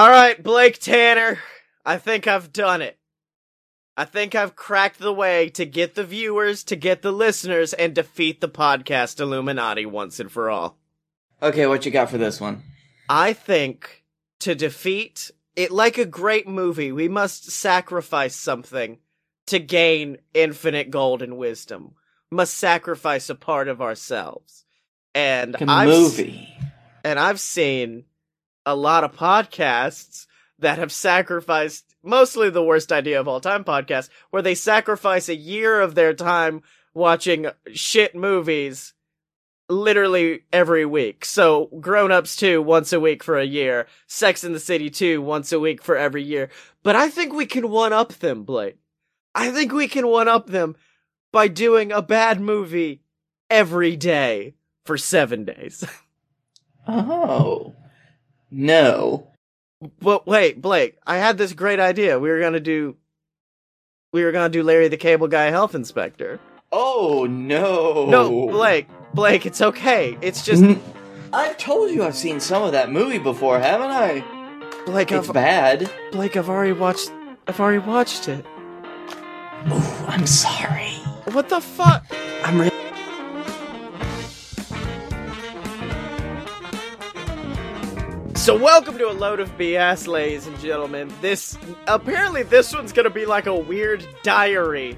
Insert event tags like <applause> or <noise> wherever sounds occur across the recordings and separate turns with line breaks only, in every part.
All right, Blake Tanner. I think I've done it. I think I've cracked the way to get the viewers, to get the listeners, and defeat the podcast Illuminati once and for all.
Okay, what you got for this one?
I think to defeat it, like a great movie, we must sacrifice something to gain infinite gold and wisdom. Must sacrifice a part of ourselves. And
Like a
I've s-
movie.
and I've seen a lot of podcasts that have sacrificed mostly the worst idea of all time podcasts where they sacrifice a year of their time watching shit movies literally every week. So Grown Ups 2 once a week for a year, Sex in the City 2 once a week for every year. But I think we can one up them, Blake. I think we can one up them by doing a bad movie every day for 7 days. <laughs>
Oh. No.
But wait, Blake, I had this great idea. We were gonna do, we were gonna do Larry the Cable Guy Health Inspector.
Oh no.
No, Blake, Blake, it's okay. It's just
N- I've told you I've seen some of that movie before, haven't I?
Blake.
It's
I've,
bad.
Blake, I've already watched. I've already watched it.
Ooh, I'm sorry.
What the fuck?
I'm really.
So welcome to a load of BS, ladies and gentlemen. This apparently this one's gonna be like a weird diary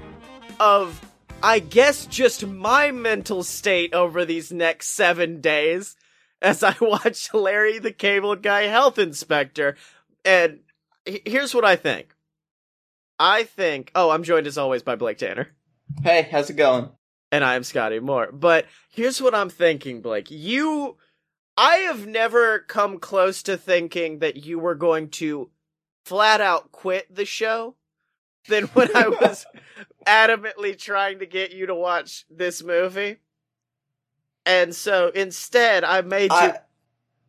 of, I guess, just my mental state over these next seven days as I <laughs> watch Larry the Cable Guy Health Inspector. And here's what I think. I think. Oh, I'm joined as always by Blake Tanner.
Hey, how's it going?
and I am Scotty Moore. But here's what I'm thinking, Blake. You, I have never come close to thinking that you were going to flat out quit the show than when I <laughs> was adamantly trying to get you to watch this movie. And so instead, I made you.
I,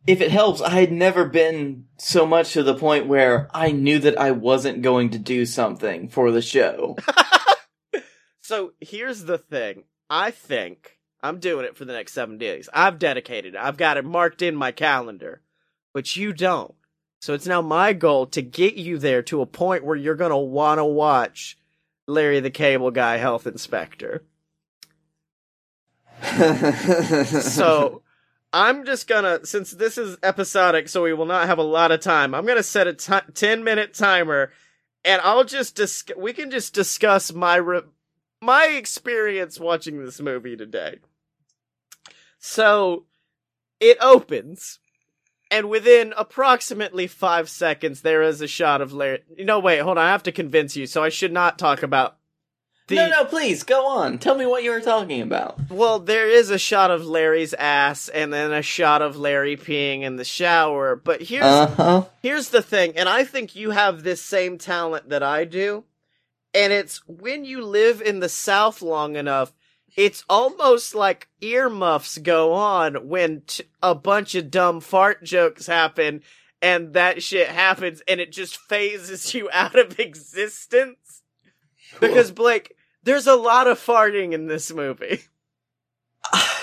if it helps, I had never been so much to the point where I knew that I wasn't going to do something for the show. <laughs>
So here's the thing. I think I'm doing it for the next seven days. I've dedicated it. I've got it marked in my calendar, but you don't. So it's now my goal to get you there to a point where you're going to want to watch Larry the Cable Guy Health Inspector. <laughs> So I'm just gonna, since this is episodic, so we will not have a lot of time, I'm gonna set a 10 minute timer and I'll just dis- we can just discuss my re- my experience watching this movie today. So it opens and within approximately 5 seconds there is a shot of Larry No wait, hold on, I have to convince you, so I should not talk about the
no, no, please go on. Tell me what you were talking about.
Well, there is a shot of Larry's ass and then a shot of Larry peeing in the shower, but here's
Uh huh.
here's the thing, and I think you have this same talent that I do, and it's when you live in the South long enough, it's almost like earmuffs go on when t- a bunch of dumb fart jokes happen and that shit happens and it just phases <laughs> you out of existence. Because Blake, there's a lot of farting in this movie. <laughs>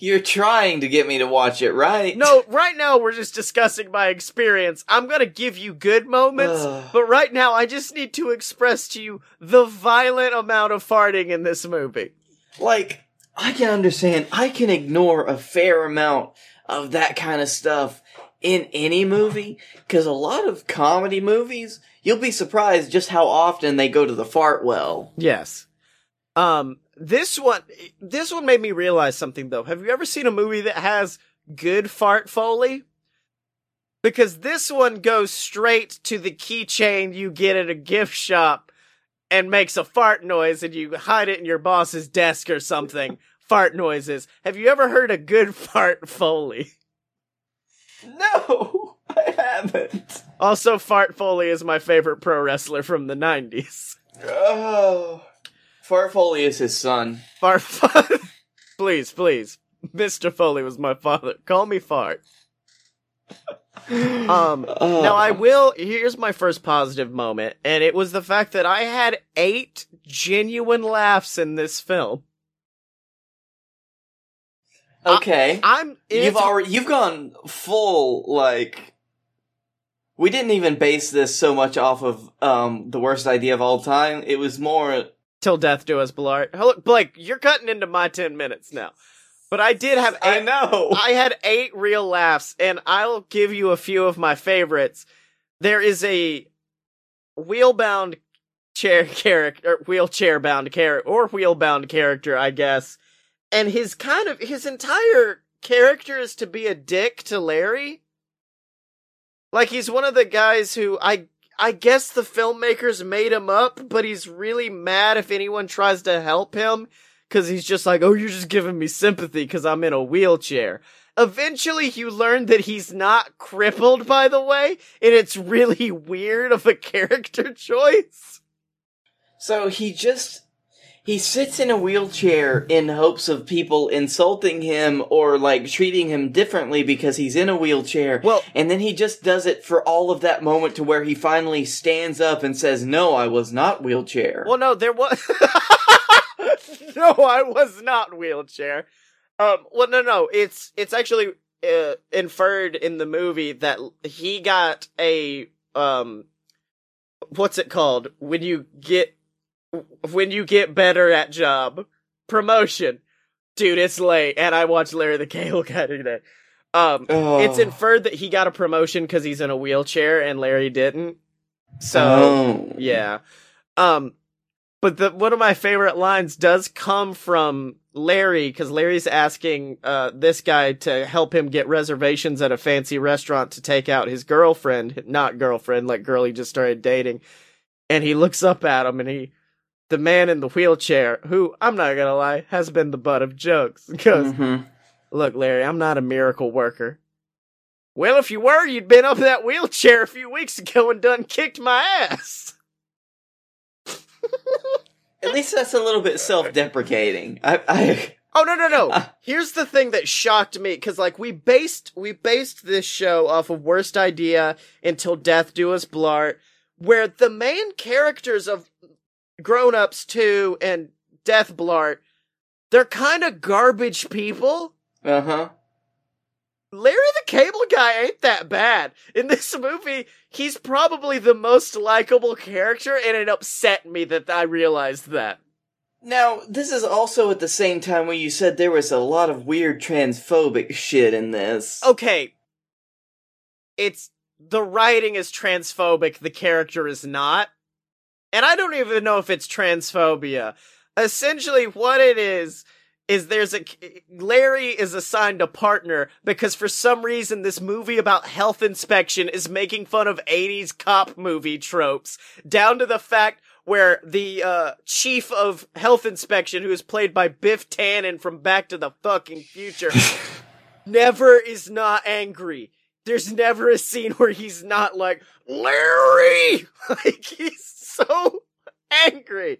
You're trying to get me to watch it, right?
No, right now we're just discussing my experience. I'm gonna give you good moments, but right now I just need to express to you the violent amount of farting in this movie.
like I can understand. I can ignore a fair amount of that kind of stuff in any movie because a lot of comedy movies, you'll be surprised just how often they go to the fart well.
Yes. Um, this one, this one made me realize something though. Have you ever seen a movie that has good fart foley? Because this one goes straight to the keychain you get at a gift shop and makes a fart noise and you hide it in your boss's desk or something. <laughs> fart noises. Have you ever heard a good fart foley?
No, I haven't.
Also, Fart Foley is my favorite pro wrestler from the 90s.
Oh, Fart Foley is his son.
Fart, <laughs> please, please. Mr. Foley was my father. Call me Fart. <sighs> Um,
Oh.
now I will, here's my first positive moment, and it was the fact that I had eight genuine laughs in this film.
Okay.
I'm,
you've already you've gone full like we didn't even base this so much off of um the worst idea of all time. It was more
Till death do us, Blart. Look, Blake, you're cutting into my ten minutes now. But I did have
I know.
I had eight real laughs, and I'll give you a few of my favorites. There is a wheel-bound chair <laughs> character, wheelchair-bound character, or wheel-bound character, I guess. And his kind of his entire character is to be a dick to Larry. Like he's one of the guys who I I guess the filmmakers made him up, but he's really mad if anyone tries to help him because he's just like, oh, you're just giving me sympathy because I'm in a wheelchair. Eventually, you learn that he's not crippled, by the way, and it's really <laughs> weird of a character <laughs> choice.
So he just he sits in a wheelchair in hopes of people insulting him or like treating him differently because he's in a wheelchair.
Well-
and then he just does it for all of that moment to where he finally stands up and says, "No, I was not wheelchair."
Well, no, there was. <laughs> no, I was not wheelchair. Um, well, no, no, it's it's actually uh, inferred in the movie that he got a um, what's it called when you get when you get better at job promotion. Dude, it's late, and I watched Larry the Cable Guy today. Um,
Oh.
it's inferred that he got a promotion because he's in a wheelchair and Larry didn't. So
Oh.
yeah. Um but the one of my favorite lines does come from Larry cuz Larry's asking uh this guy to help him get reservations at a fancy restaurant to take out his girlfriend, not girlfriend, like girl he just started dating. And he looks up at him and he the man in the wheelchair, who I'm not to lie, has been the butt of jokes <laughs> goes,
Mhm.
Look, Larry, I'm not a miracle worker. Well, if you were, you'd been up in that wheelchair a few weeks ago and done kicked my ass.
At least that's a little bit self-deprecating. I, I
Oh no no no! <laughs> Here's the thing that shocked me because like we based we based this show off of worst idea until death do us blart, where the main characters of Grown Ups Two and Death Blart, they're kind of garbage people.
uh huh.
Larry the Cable Guy ain't that bad. In this movie, he's probably the most likable character, and it upset me that I realized that.
Now, this is also at the same time where you said there was a lot of weird transphobic shit in this.
Okay. It's the writing is transphobic, the character is not. And I don't even know if it's transphobia. Essentially, what it is, is there's a Larry is assigned a partner because for some reason this movie about health inspection is making fun of 80s cop movie tropes down to the fact where the uh, chief of health inspection who is played by Biff Tannen from Back to the fucking Future <laughs> never is not angry. There's never a scene where he's not like, Larry! <laughs> like, he's so <laughs> angry.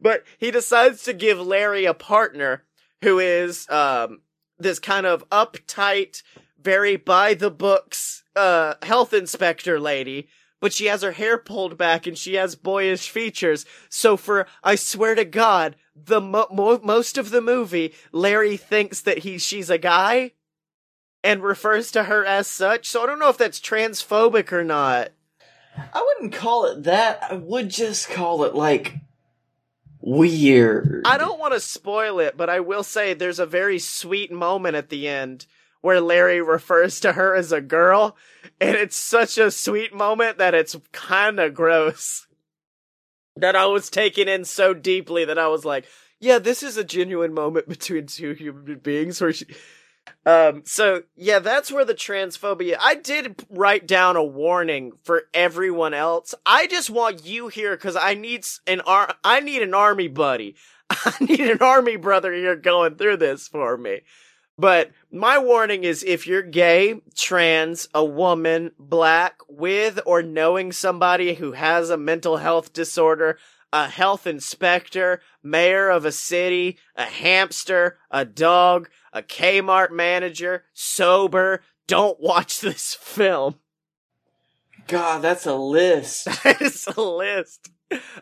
But he decides to give Larry a partner who is, um, this kind of uptight, very by the books, uh, health inspector lady. But she has her hair pulled back and she has boyish features. So for, I swear to God, the mo- mo- most of the movie, Larry thinks that he, she's a guy and refers to her as such. So I don't know if that's transphobic or not.
I wouldn't call it that. I would just call it like weird.
I don't want to spoil it, but I will say there's a very sweet moment at the end where Larry refers to her as a girl, and it's such a sweet moment that it's kind of gross. That I was taken in so deeply that I was like, yeah, this is a genuine moment between two human beings where she. Um, so yeah, that's where the transphobia. I did write down a warning for everyone else. I just want you here because I need an ar- I need an army buddy. <laughs> I need an army brother here going through this for me. But my warning is if you're gay, trans, a woman, black, with or knowing somebody who has a mental health disorder, a health inspector, mayor of a city, a hamster, a dog, a Kmart manager, sober, don't watch <laughs> this film.
God, that's a list. <laughs>
Is a list.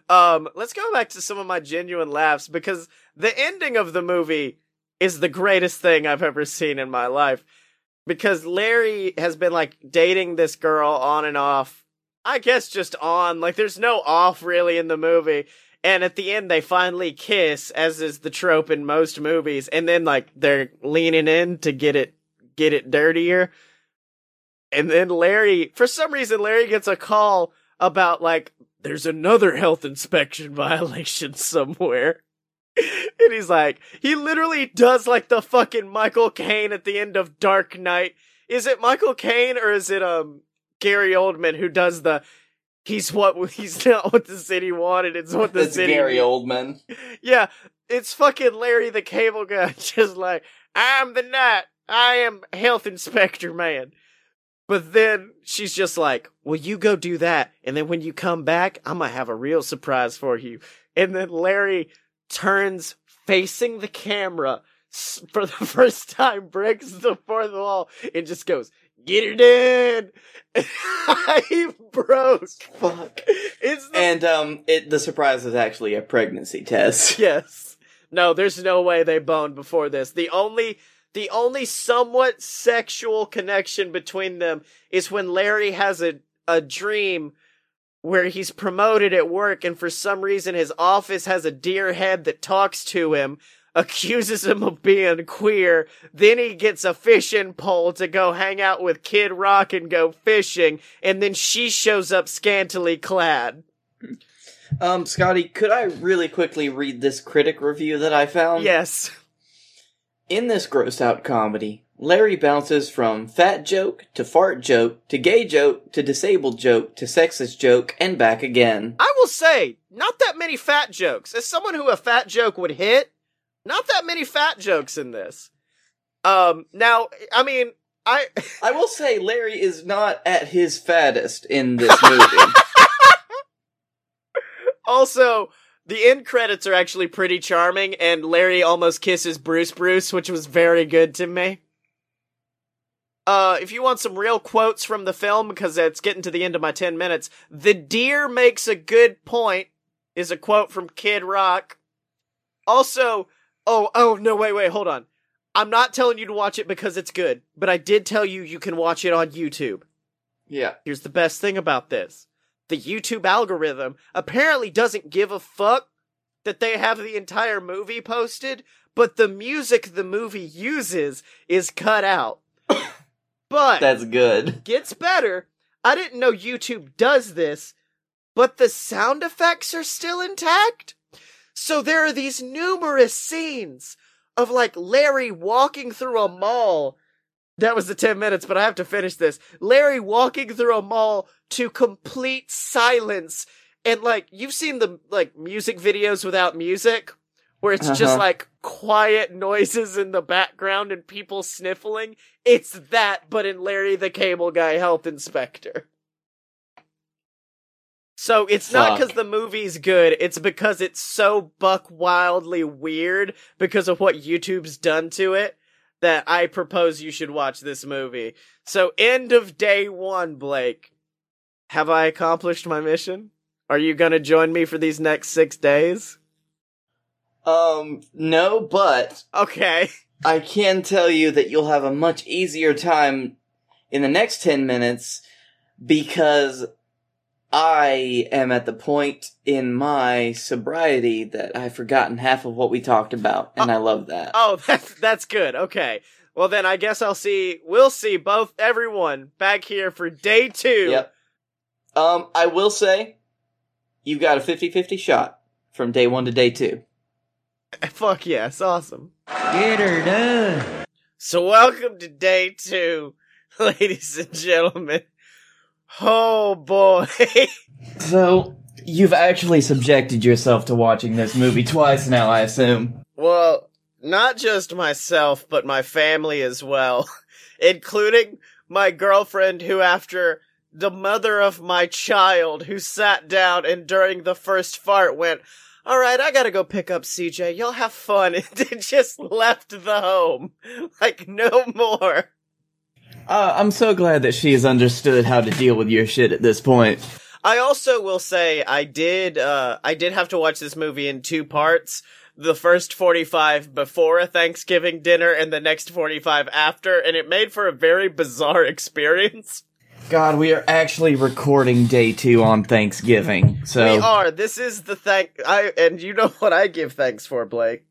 Um, let's go back to some of my genuine laughs because the ending of the movie is the greatest thing I've ever seen in my life. because Larry has been like dating this girl on and off. I guess just on. Like there's no off really in the movie. And at the end they finally kiss, as is the trope in most movies, and then like they're leaning in to get it get it dirtier. And then Larry for some reason Larry gets a call about like there's another health inspection <laughs> violation somewhere. <laughs> and he's like, he literally does like the fucking Michael Caine at the end of Dark Knight. Is it Michael Caine or is it um Gary Oldman who does the he's what he's not what the city wanted, it's what the
It's
city
Gary Oldman. <laughs>
Yeah, it's fucking Larry the Cable Guy <laughs> just like, I'm the nut. I am health inspector man. But then she's just like, well, you go do that. And then when you come back, I'm to have a real surprise for you. And then Larry turns facing the camera for the <laughs> first time, breaks the fourth wall, and just goes, get her done. I broke.
Fuck.
It's the
And um, it the surprise is actually a pregnancy test. <laughs>
Yes. No, there's no way they boned before this. The only the only somewhat sexual connection between them is when Larry has a a dream where he's promoted at work and for some reason his office has a deer head that talks to him, accuses him of being queer, then he gets a fishing pole to go hang out with Kid Rock and go fishing, and then she shows up scantily clad.
Um, Scotty, could I really quickly read this critic review that I found?
Yes.
In this gross out comedy, Larry bounces from fat joke to fart joke to gay joke to disabled joke to sexist joke and back again.
I will say, not that many fat jokes. As someone who a fat joke would hit, not that many fat jokes in this. Um, now, I mean, I, <laughs>
I will say Larry is not at his fattest in this movie. <laughs>
also, the end credits are actually pretty charming, and Larry almost kisses Bruce Bruce, which was very good to me. Uh, if you want some real quotes from the film, because it's getting to the end of my 10 minutes, the deer makes a good point, is a quote from Kid Rock. Also, oh, oh, no, wait, wait, hold on. I'm not telling you to watch it because it's good, but I did tell you you can watch it on YouTube.
yeah.
Here's the best thing about this. The YouTube algorithm apparently doesn't give a fuck that they have the entire movie posted, but the music the movie uses is cut out. <coughs> but
That's good.
gets better. I didn't know YouTube does this, but the sound effects are still intact. So there are these numerous scenes of like Larry walking through a mall. That was the 10 minutes, but I have to finish this. Larry walking through a mall to complete silence. And like, you've seen the like music videos without music where it's just
Uh-huh.
like quiet noises in the background and people sniffling. It's that, but in Larry the Cable Guy Health Inspector. So it's not because the movie's good, it's because it's so buck wildly weird because of what YouTube's done to it that I propose you should watch this movie. So end of day one, Blake. Have I accomplished my mission? Are you gonna join me for these next six days?
Um, no, but
Okay. <laughs>
I can tell you that you'll have a much easier time in the next 10 minutes because I am at the point in my sobriety that I've forgotten half of what we talked about, and I love that.
Oh, <laughs> that's that's good. Okay. Well then I guess I'll see we'll see both everyone back here for day two.
Yep. Um, I will say, you've got a 50-50 shot from day one to day two. <laughs>
Fuck yes, awesome.
Get her done.
So welcome to day two, <laughs> ladies and gentlemen. Oh boy. <laughs>
So, you've actually subjected yourself to watching this movie twice now, I assume.
well, not just myself, but my family as well, <laughs> including my girlfriend who after the mother of my child who sat down and during the first fart went, all right, I gotta go pick up CJ. Y'all have fun. <laughs> And just left the home. Like, no more.
Uh, I'm so glad that she has understood how to deal with your shit at this point.
I also will say I did uh I did have to watch this movie in two parts. the first 45 before a Thanksgiving dinner and the next 45 after, and it made for a very bizarre <laughs> experience.
God, we are actually recording day two on Thanksgiving. So
We are. This is the thank I and you know <laughs> what I give thanks for, Blake.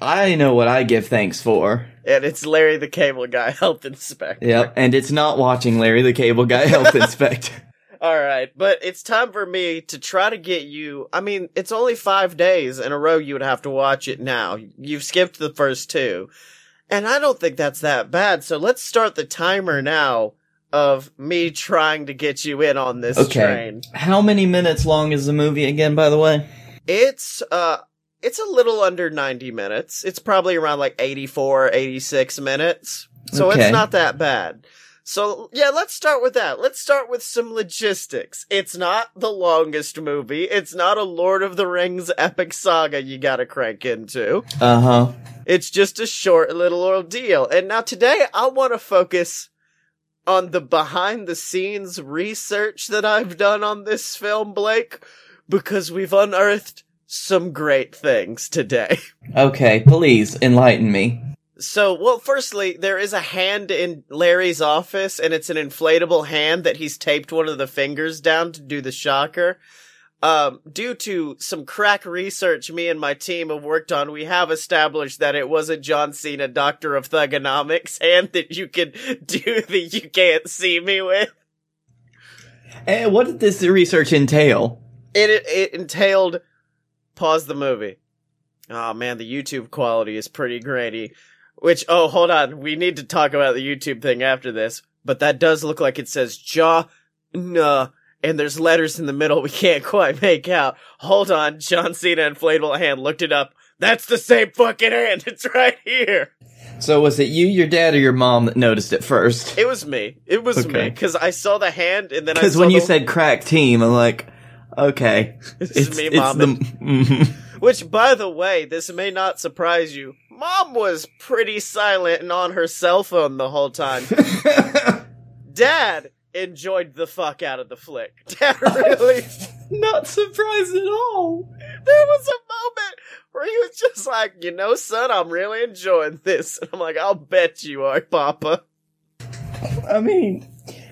I know what I give thanks for.
And it's Larry the Cable Guy, health inspector.
Yep, and it's not watching Larry the Cable Guy Health <laughs> Inspector.
All right, but it's time for me to try to get you. I mean, it's only five days in a row you would have to watch it now. You've skipped the first two. And I don't think that's that bad. So let's start the timer now of me trying to get you in on this
Okay.
train.
How many minutes long is the movie again, by the way?
It's, uh, it's a little under 90 minutes. It's probably around like 84, 86 minutes. So
Okay.
it's not that bad. So yeah, let's start with that. Let's start with some logistics. It's not the longest movie. It's not a Lord of the Rings epic saga you gotta crank into.
Uh huh.
It's just a short little ordeal. And now today I want to focus on the behind the scenes research that I've done on this film, Blake, because we've unearthed some great things today. <laughs>
Okay, please enlighten me.
So, well, firstly, there is a hand in Larry's office, and it's an inflatable hand that he's taped one of the fingers down to do the shocker. Um, due to some crack research me and my team have worked on, we have established that it was a John Cena Doctor of Thuganomics <laughs> hand that you could <laughs> do the you can't see me with.
And what did this research entail?
It, it entailed, pause the movie. Oh man, the YouTube quality is pretty grainy. Which, oh, hold on. We need to talk about the YouTube thing after this. But that does look like it says jaw, nah, and there's letters in the middle we can't quite make out. Hold on, John Cena inflatable hand looked it up. That's the same fucking hand. <laughs> It's right here.
So was it you, your dad, or your mom that noticed it first?
It was me. It was me. Cause I saw the hand and then I
Because when you
the-
said crack team, I'm like, okay, <laughs>
This is
it's,
me,
it's
Mom.
the. <laughs>
Which, by the way, this may not surprise you. Mom was pretty silent and on her cell phone the whole time. <laughs> Dad enjoyed the fuck out of the flick. Dad really.
Not surprised at all.
there was a moment where he was just like, you know, son, I'm really enjoying this. And I'm like, I'll bet you are, Papa.
I mean,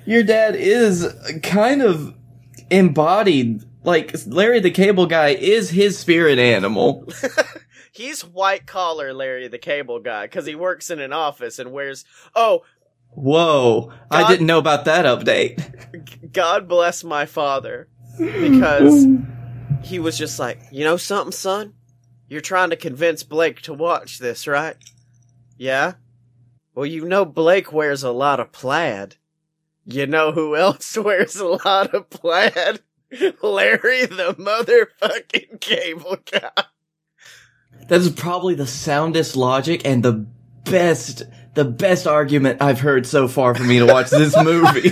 your dad is kind of embodied. Like Larry the Cable Guy is his spirit animal. <laughs>
He's white collar Larry the Cable Guy because he works in an office and wears. Oh,
Whoa, I didn't know about that update. <laughs>
God bless my father because he was just like, you know something, son? You're trying to convince Blake to watch this, right? Yeah? Well, you know Blake wears a lot of plaid. You know who else <laughs> wears a lot of plaid? <laughs> Larry the motherfucking cable guy.
That is probably the soundest logic and the best, the best argument I've heard so far for me to watch this <laughs> movie.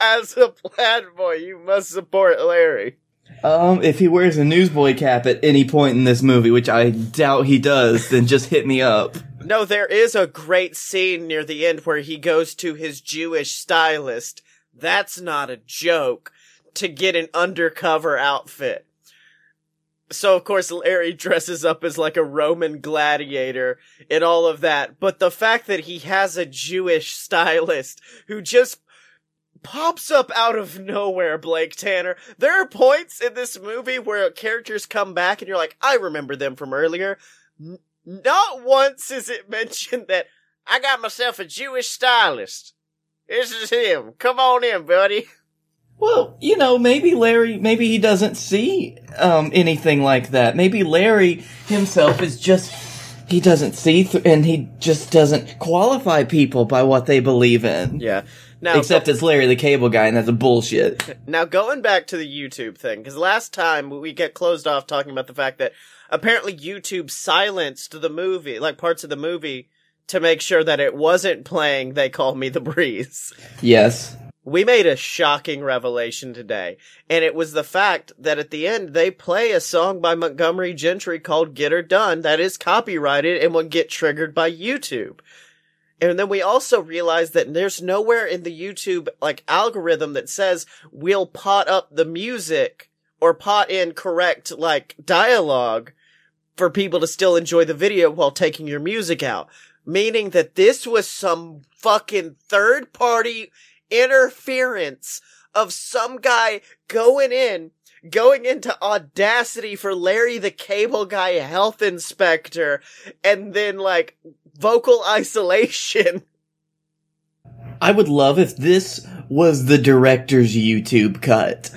As a plaid boy, you must support Larry.
um, if he wears a newsboy cap at any point in this movie, which I doubt he does, then just hit me up.
No, there is a great scene near the end where he goes to his Jewish stylist. That's not a joke. To get an undercover outfit. So of course Larry <laughs> dresses up as like a Roman gladiator and all of that. But the fact that he has a Jewish stylist who just pops up out of nowhere, Blake Tanner. There are points in this movie where characters come back and you're like, I remember them from earlier. Not once is it <laughs> mentioned that I got myself a Jewish stylist. This is him. Come on in, buddy. <laughs>
Well, you know, maybe Larry, maybe he doesn't see um, anything like that. Maybe Larry himself is just he doesn't see, th- and he just doesn't qualify people by what they believe in.
Yeah. Now,
Except it's Larry the Cable Guy, and that's a bullshit. <laughs>
Now, going back to the YouTube thing, because last time we get closed off talking about the fact that apparently YouTube silenced the movie, like parts of the movie, to make sure that it wasn't playing They Call Me the Breeze.
Yes.
We made a shocking revelation today, and it was the fact that at the end they play a song by Montgomery Gentry called Get Her Done that is copyrighted and will get triggered by YouTube. And then we also realized that there's nowhere in the YouTube like algorithm that says we'll pot up the music or pot in correct like dialogue for people to still enjoy the video while taking your music out. Meaning that this was some fucking third party interference of some guy going in, going into audacity for Larry the Cable Guy health inspector and then like vocal isolation.
I would love if this was the director's YouTube cut.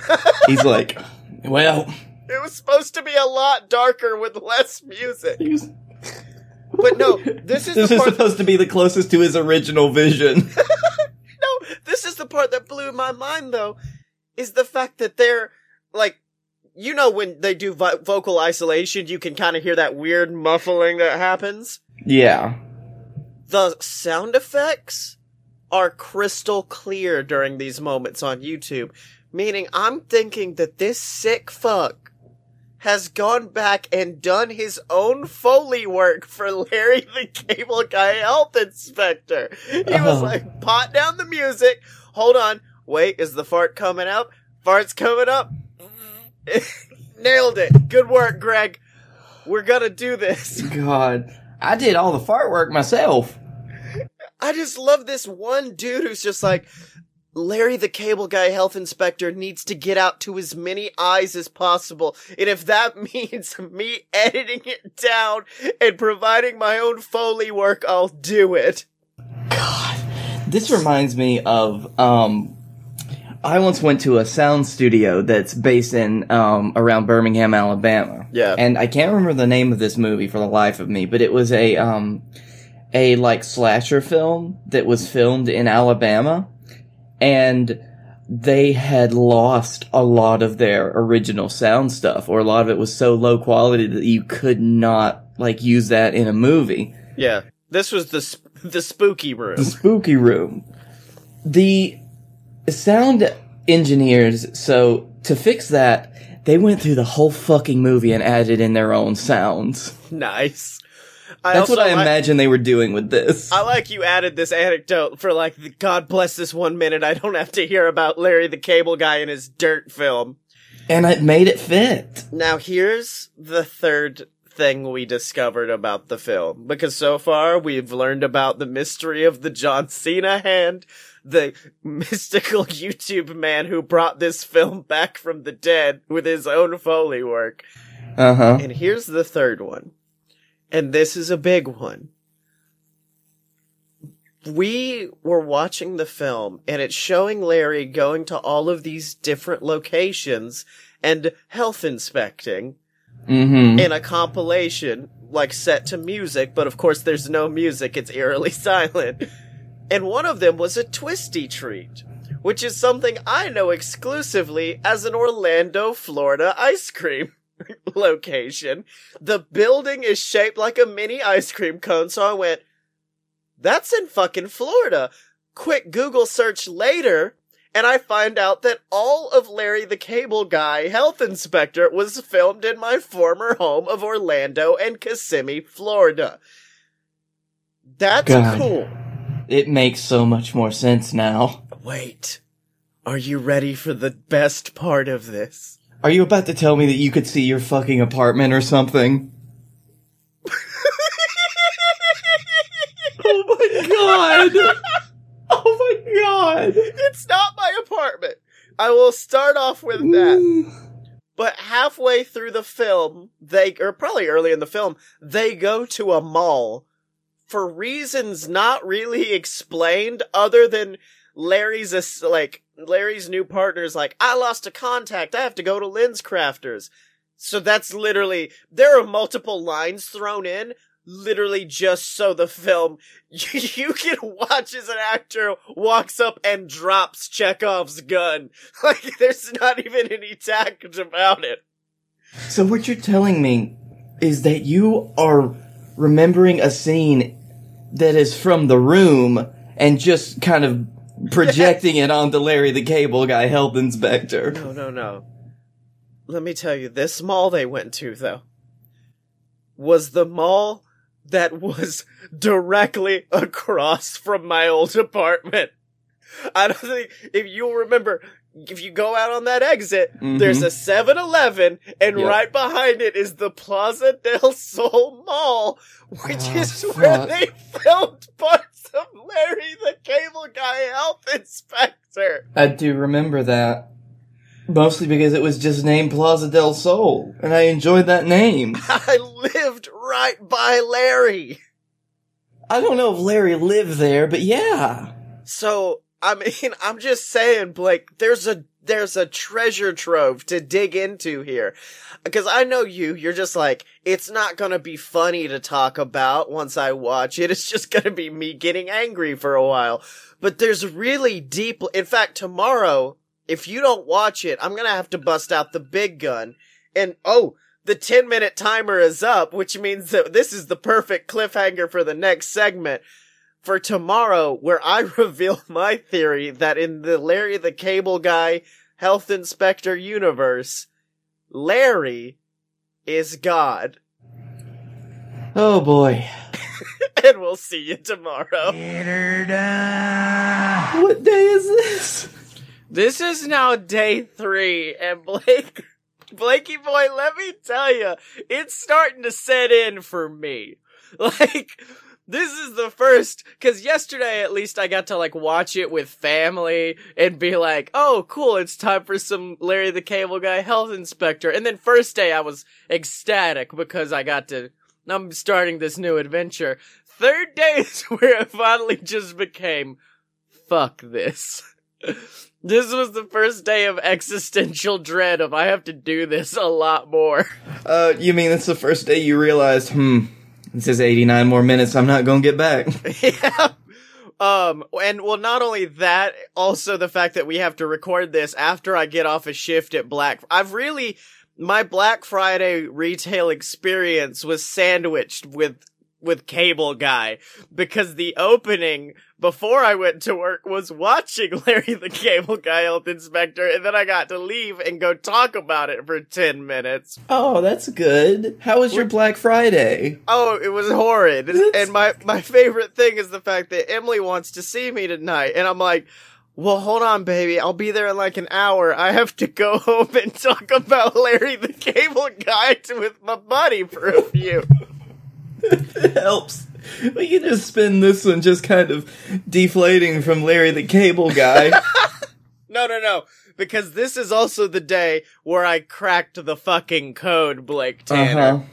He's like, <laughs> well,
It was supposed to be a lot darker with less music. But no, this is <laughs>
this
the
is
part
supposed to be the closest to his original vision. <laughs>
No, this is the part that blew my mind though, is the fact that they're like, you know, when they do vo- vocal isolation, you can kind of hear that weird muffling that happens.
yeah.
The sound effects are crystal clear during these moments on YouTube, meaning I'm thinking that this sick fuck has gone back and done his own Foley work for Larry <laughs> the Cable Guy Health Inspector. He was
Oh.
like, pot down the music. Hold on. Wait, is the fart coming out? Fart's coming up. <laughs> Nailed it. Good work, Greg. We're gonna do this.
God. I did all the fart work myself.
I just love this one dude who's just like, Larry the cable guy health inspector needs to get out to as many eyes as possible. And if that <laughs> means me editing it down and providing my own Foley work, I'll do it. God.
This reminds me of um I once went to a sound studio that's based in um around Birmingham, Alabama.
Yeah.
And I can't remember the name of this movie for the life of me, but it was a um a like slasher film that was filmed in Alabama and they had lost a lot of their original sound stuff or a lot of it was so low quality that you could not like use that in a movie.
Yeah. This was the, sp- the spooky room.
the spooky room. The sound engineers, so to fix that, they went through the whole fucking movie and added in their own sounds. <laughs>
nice.
That's what I imagine they were doing with this.
I like you added this anecdote for like, the, God bless this one minute. I don't have to hear about Larry the cable guy in his dirt film.
and it made it fit.
Now here's the third thing we discovered about the film. Because so far we've learned about the mystery of the John Cena hand, the <laughs> mystical YouTube man who brought this film back from the dead with his own Foley work.
Uh huh.
And here's the third one. And this is a big one. We were watching the film and it's showing Larry going to all of these different locations and health inspecting
Mm-hmm.
in a compilation like set to music, but of course there's no music, it's eerily <laughs> silent. And one of them was a Twistee Treat, which is something I know exclusively as an Orlando, Florida ice cream <laughs> location. The building is shaped like a mini ice cream cone, so I went, that's in fucking Florida. Quick Google search later, and I find out that all of Larry the Cable Guy Health Inspector was filmed in my former home of Orlando and Kissimmee, Florida. That's
God.
cool.
It makes so much more sense now.
Wait. Are you ready for the best part of this?
Are you about to tell me that you could see your fucking apartment or something? <laughs> oh my god! <laughs> Oh my god!
it's not my apartment. I will start off with that. <sighs> But halfway through the film, they, or probably early in the film, they go to a mall for reasons not really explained other than Larry's, like, Larry's new partner's like, I lost a contact. I have to go to LensCrafters. So that's literally, there are multiple lines thrown in, literally just so the film, <laughs> you can watch as an actor walks up and drops Chekhov's gun. <laughs> Like, there's not even any tact about it.
So what you're telling me is that you are remembering a scene that is from the room and just kind of projecting it onto Larry the Cable Guy Health Inspector.
No, no, no. Let me tell you, this mall they went to, though, was the mall that was <laughs> directly across from my old apartment. I don't think if you'll remember if you go out on that exit,
Mhm.
there's a 7-Eleven and
Yep.
right behind it is the Plaza del Sol Mall, which
Oh,
is where they filmed parts of Larry the Cable Guy Health Inspector.
I do remember that. Mostly because it was just named Plaza del Sol, and I enjoyed that name. <laughs>
I lived right by Larry.
I don't know if Larry lived there, but yeah.
So, I mean, <laughs> I'm just saying, Blake, there's a, there's a treasure trove to dig into here. Cause I know you, you're just like, it's not gonna be funny to talk about once I watch it. <laughs> It's just gonna be me getting angry for a while. But there's really deep, in fact, tomorrow, if you don't watch it, I'm gonna have to bust out the big gun. And, oh, the 10 minute timer is up, which means that this is the perfect cliffhanger for the next segment for tomorrow where I <laughs> reveal my theory that in the Larry the Cable Guy Health Inspector universe, Larry is God.
Oh boy. <laughs>
And we'll see you tomorrow.
Get her done.
What day is this?
This is now day three, and Blake, Blakey boy, let me tell you, it's starting to set in for me. <laughs> Like, this is the first, cause yesterday at least I got to like watch it with family and be like, oh cool, it's time for some Larry the Cable Guy Health Inspector. And then first day I was ecstatic because I got to, I'm starting this new adventure. Third day <laughs> is where it finally just became, fuck this. <laughs> This was the first day of existential dread of I have to do this a lot more.
Uh, you mean it's the first day you realized, hmm, this is 89 more minutes I'm not gonna get back. <laughs>
yeah. Um, and well, not only that, also the fact that we have to record this after I get off a shift at Black. I've really, my Black Friday retail experience was sandwiched with, with Cable Guy because the opening before I went to work was watching <laughs> Larry the Cable Guy Health Inspector and then I got to leave and go talk about it for 10 minutes.
Oh, that's good. How was your Black Friday?
Oh, it was horrid. And my, my favorite thing is the fact that Emily wants to see me tonight. And I'm like, well, hold on, baby. I'll be there in like an hour. I have to go <laughs> home and talk about Larry the Cable Guy to, with my buddy for a few. <laughs>
it <laughs> helps. We can just spend this one just kind of deflating from Larry the Cable Guy. <laughs>
No, no, no. Because this is also the day where I cracked the fucking code, Blake Tanner.
uh-huh.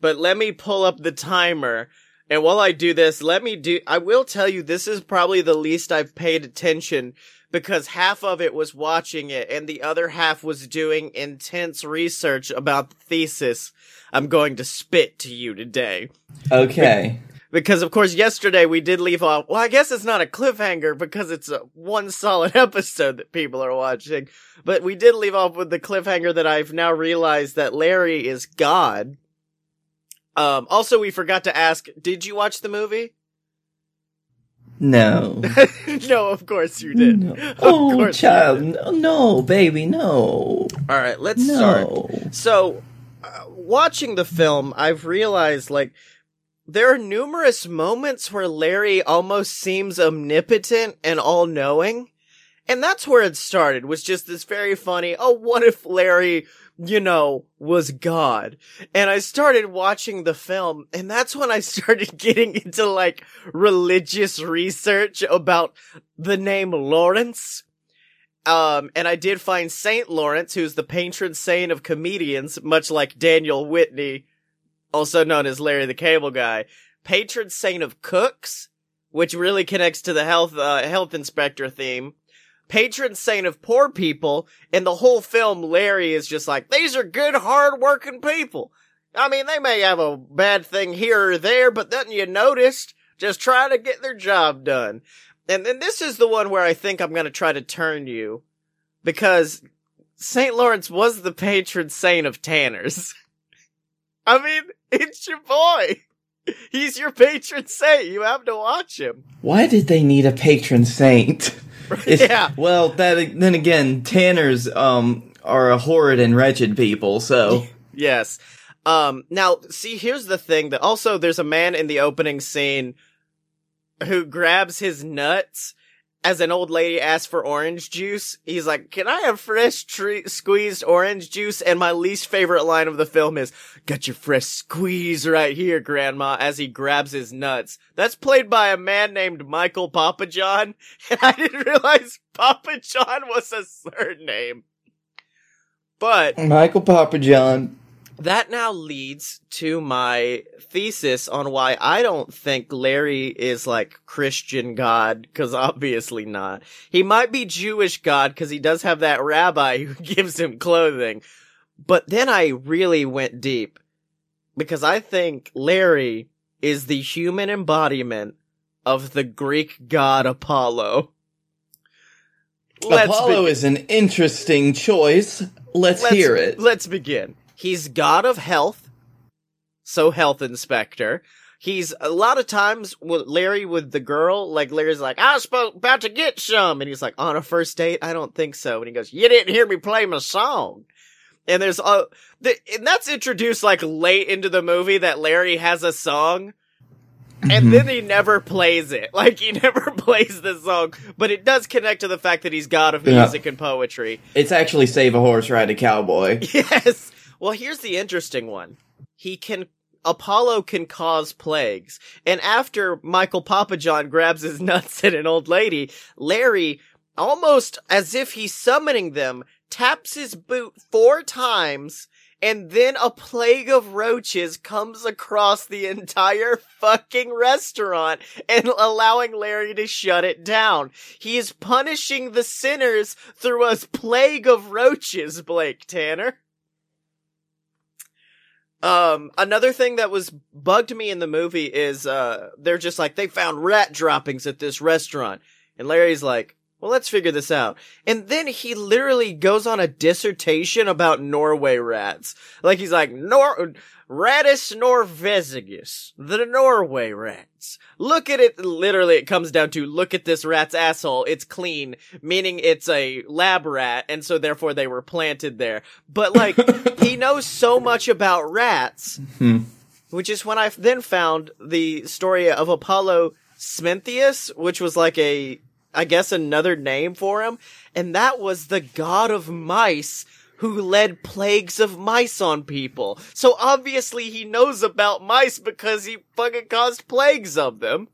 but let me pull up the timer. And while I do this, let me do, I will tell you this is probably the least I've paid attention because half of it was watching it and the other half was doing intense research about the thesis I'm going to spit to you today.
Okay.
Because of course yesterday we did leave off, well I guess it's not a cliffhanger because it's a one solid <laughs> episode that people are watching, but we did leave off with the cliffhanger that I've now realized that Larry is God. Um, also we forgot to ask, did you watch the movie?
No. <laughs>
no, of course you did.
No. Oh, child. No, no, baby, no.
Alright, let's start. So, uh, watching the film, I've realized like there are numerous moments where Larry almost seems omnipotent and all knowing. And that's where it started, was just this very funny, oh, what if Larry, you know, was God? And I started watching the film, and that's when I <laughs> started getting into like religious research about the name Lawrence. Um, and I did find Saint Lawrence, who's the patron saint of comedians, much like Daniel Whitney, also known as Larry the Cable Guy, patron saint of cooks, which really connects to the health, uh, health inspector theme, patron saint of poor people, and the whole film, Larry is just like, these are good, hard-working people. I mean, they may have a bad thing here or there, but nothing you noticed. Just try to get their job done. And then this is the one where I think I'm gonna try to turn you. Because St. Lawrence was the patron saint of tanners. <laughs> I mean, it's your boy. He's your patron saint. You have to watch him.
Why did they need a patron saint? <laughs> It's- <laughs>
yeah. <laughs>
Well, that then again, tanners um are a horrid and wretched people. So <laughs>
Yes. Um, now, see, here's the thing that also there's a man in the opening scene who grabs his nuts as an old lady asks for orange juice, he's like, "Can I have fresh tre- squeezed orange juice?" And my least favorite line of the film is, "Got your fresh squeeze right here, Grandma." As he grabs his nuts. That's played by a man named Michael Papajohn, and <laughs> I didn't realize Papa John was a surname. But
Michael Papajohn.
That now leads to my thesis on why I don't think Larry is like Christian God, cause obviously not. He might be Jewish God, cause he does have that rabbi who <laughs> gives him clothing. But then I really went deep, because I think Larry is the human embodiment of the Greek god Apollo. Let's
Apollo
be-
is an interesting choice. Let's,
let's,
hear it.
Let's begin. He's god of health, so health inspector. He's a lot of times with Larry with the girl, like Larry's like, I was about to get some, and he's like, on a first date, I don't think so. And he goes, you didn't hear me play my song. And there's a, the, and that's introduced like late into the movie that Larry has a song. And mm-hmm. then he never plays it. <laughs> Like he never <laughs> plays the song, but it does connect to the fact that he's god of
Yeah.
music and poetry.
It's actually Save a Horse, Ride a Cowboy. <laughs>
Yes. Well, here's the interesting one. He can Apollo can cause plagues. And after Michael Papajohn grabs his <laughs> nuts at an old lady, Larry, almost as if he's summoning them, taps his boot four times, and then a plague of roaches comes across the entire <laughs> fucking restaurant and allowing Larry to shut it down. He is punishing the sinners through a plague of roaches, Blake Tanner. Um, another thing that was bugged me in the movie is, uh, they're just like, they found rat droppings at this restaurant. And Larry's like, well, let's figure this out. And then he literally goes on a dissertation about Norway rats. Like he's like, Nor, Rattus norvegicus, the Norway rats. Look at it, literally it comes down to, look at this rat's asshole, it's clean, meaning it's a lab rat, and so therefore they were planted there. But like, <laughs> he knows so much about rats,
Hmm.
which is when I then found the story of Apollo Smintheus, which was like a, I guess another name for him, and that was the god of mice who led plagues of mice on people. So obviously he knows about mice because he fucking caused plagues of them.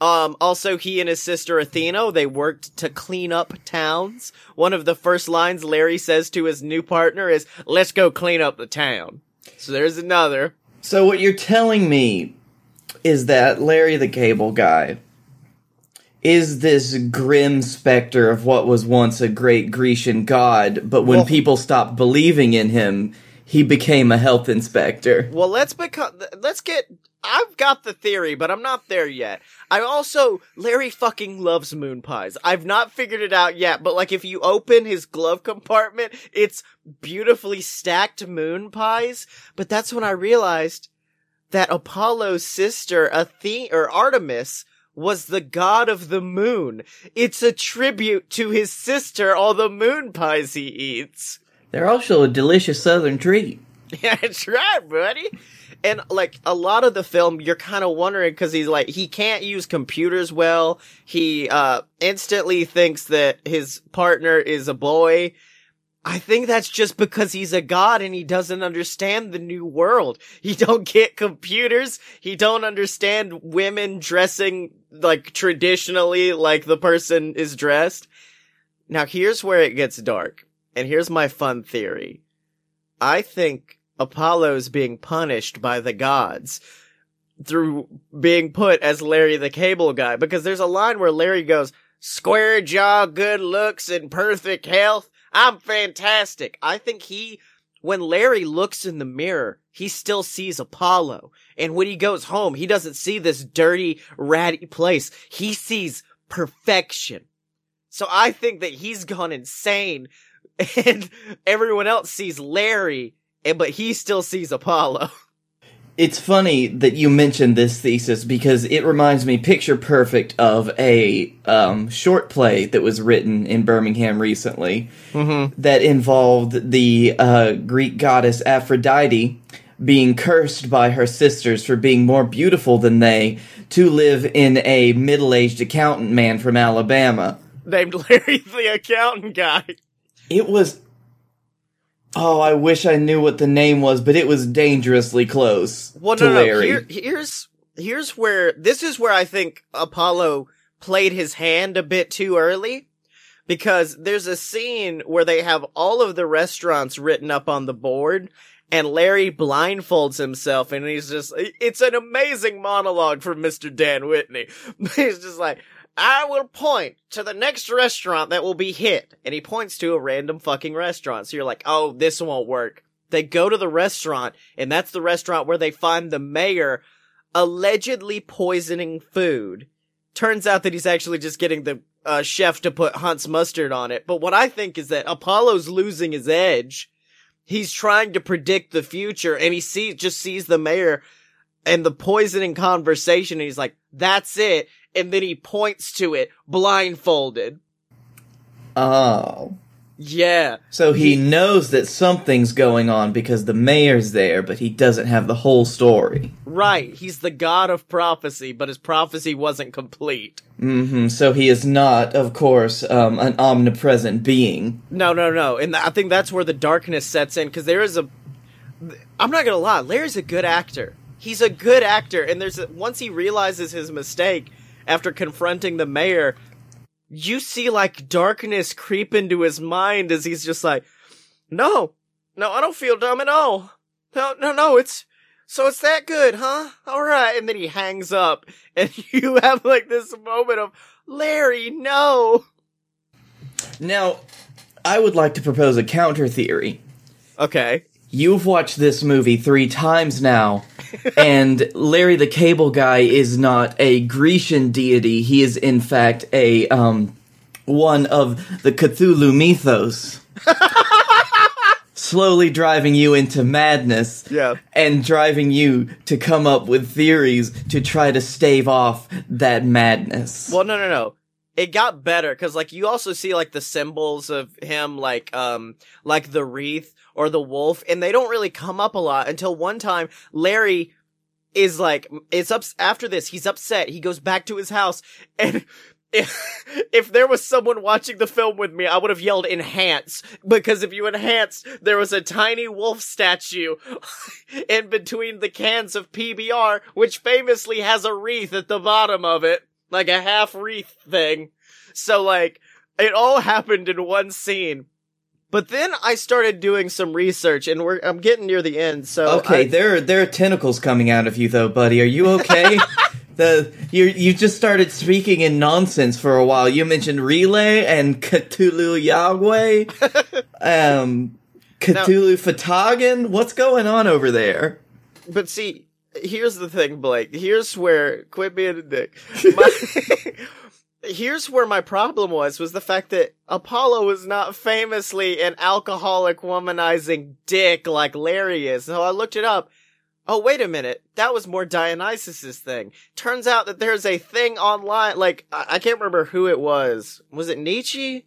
Um, also he and his sister Athena, they worked to clean up towns. One of the first lines Larry says to his new partner is, let's go clean up the town. So there's another.
So what you're telling me is that Larry the Cable Guy is this grim specter of what was once a great Grecian god, but when
Well-
people stopped believing in him, he became a health inspector.
Well, let's become, let's get, I've got the theory, but I'm not there yet. I also, Larry fucking loves moon pies. I've not figured it out yet, but like if you open his glove compartment, it's beautifully stacked moon pies. But that's when I realized that Apollo's sister, Athena or Artemis, was the god of the moon. It's a tribute to his sister, all the moon pies he eats.
They're also a delicious southern treat. <laughs>
Yeah, that's right, buddy. And like a lot of the film, you're kind of wondering because he's like he can't use computers well. He uh instantly thinks that his partner is a boy. I think that's just because he's a god and he doesn't understand the new world. He don't get computers. He don't understand women dressing like traditionally like the person is dressed. Now here's where it gets dark. And here's my fun theory. I think Apollo's being punished by the gods through being put as Larry the Cable Guy because there's a line where Larry goes, square jaw, good looks, and perfect health. I'm fantastic. I think he, when Larry looks in the mirror, he still sees Apollo. And when he goes home, he doesn't see this dirty, ratty place. He sees perfection. So I think that he's gone insane <laughs> and everyone else sees Larry, and but he still sees Apollo. <laughs>
It's funny that you mentioned this thesis because it reminds me picture perfect of a um, short play that was written in Birmingham recently that involved the uh, Greek goddess Aphrodite being cursed by her sisters for being more beautiful than they to live in a middle-aged accountant man from Alabama.
Named Larry the accountant guy.
It was. Oh, I wish I knew what the name was, but it was dangerously close
Well,
to
no, no.
Larry.
Here, here's here's where this is where I think Apollo played his hand a bit too early, because there's a scene where they have all of the restaurants written up on the board. And Larry blindfolds himself and he's just, it's an amazing monologue from Mr. Dan Whitney. <laughs> He's just like, I will point to the next restaurant that will be hit. And he points to a random fucking restaurant. So you're like, oh, this won't work. They go to the restaurant, and that's the restaurant where they find the mayor allegedly poisoning food. Turns out that he's actually just getting the uh, chef to put Hunt's mustard on it. But what I think is that Apollo's losing his edge. He's trying to predict the future, and he sees just sees the mayor and the poisoning conversation, and he's like, "That's it." And then he points to it, blindfolded.
oh.
Yeah.
So he knows that something's going on because the mayor's there, but he doesn't have the whole story.
Right, he's the god of prophecy, but his prophecy wasn't complete.
hmm So he is not, of course, um, an omnipresent being.
No, no, no. And I think that's where the darkness sets in because there is a. I'm not gonna lie, Larry's a good actor. He's a good actor, and there's a, once he realizes his mistake after confronting the mayor, you see like darkness creep into his mind as he's just like, "No, no, I don't feel dumb at all. No, no, no, it's." So it's that good, huh? All right. And then he hangs up, <laughs> and you have like this moment of, Larry, no.
Now, I would like to propose a counter theory.
Okay.
You've watched this movie three times now, <laughs> and Larry the Cable Guy is not a Grecian deity. He is, in fact, a um, one of the Cthulhu mythos. <laughs> Slowly driving you into madness.
Yeah.
And driving you to come up with theories to try to stave off that madness.
Well, no, no, no. It got better because, like, you also see like the symbols of him, like, um, like the wreath or the wolf, and they don't really come up a lot until one time Larry is like, it's up after this. He's upset. He goes back to his house, and <laughs> if there was someone watching the film with me, I would have yelled enhance because if you enhance, there was a tiny wolf statue <laughs> in between the cans of PBR, which famously has a wreath at the bottom of it, like a half wreath thing. So like, it all happened in one scene. But then I started doing some research, and we're I'm getting near the end. So
Okay,
I-
there there are tentacles coming out of you though, buddy. Are you okay? <laughs> the you you just started speaking in nonsense for a while. You mentioned R'lyeh and Cthulhu Yahweh, <laughs> um, Cthulhu fhtagn. What's going on over there?
But see, here's the thing, Blake. Here's where quit being a dick. My, <laughs> here's where my problem was was the fact that Apollo was not famously an alcoholic womanizing dick like Larry is. So I looked it up. Oh, wait a minute. That was more Dionysus's thing. Turns out that there's a thing online, like, I, I can't remember who it was. Was it Nietzsche?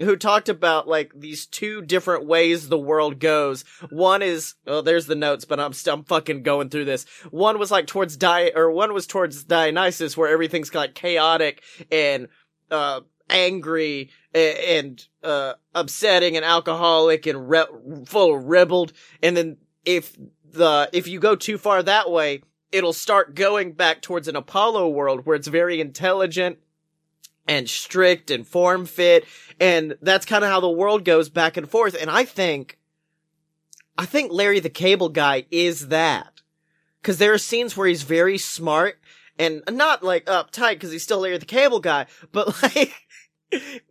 Who talked about like these two different ways the world goes. One is, oh, there's the notes, but I'm I'm fucking going through this. One was like towards Di, or one was towards Dionysus, where everything's like chaotic and uh angry a- and uh upsetting and alcoholic and re- full of ribald. And then if the if you go too far that way, it'll start going back towards an Apollo world where it's very intelligent and strict and form fit. And that's kind of how the world goes back and forth. And i think i think larry the cable guy is that. Because there are scenes where he's very smart and not like uptight because he's still larry the cable guy but <laughs> like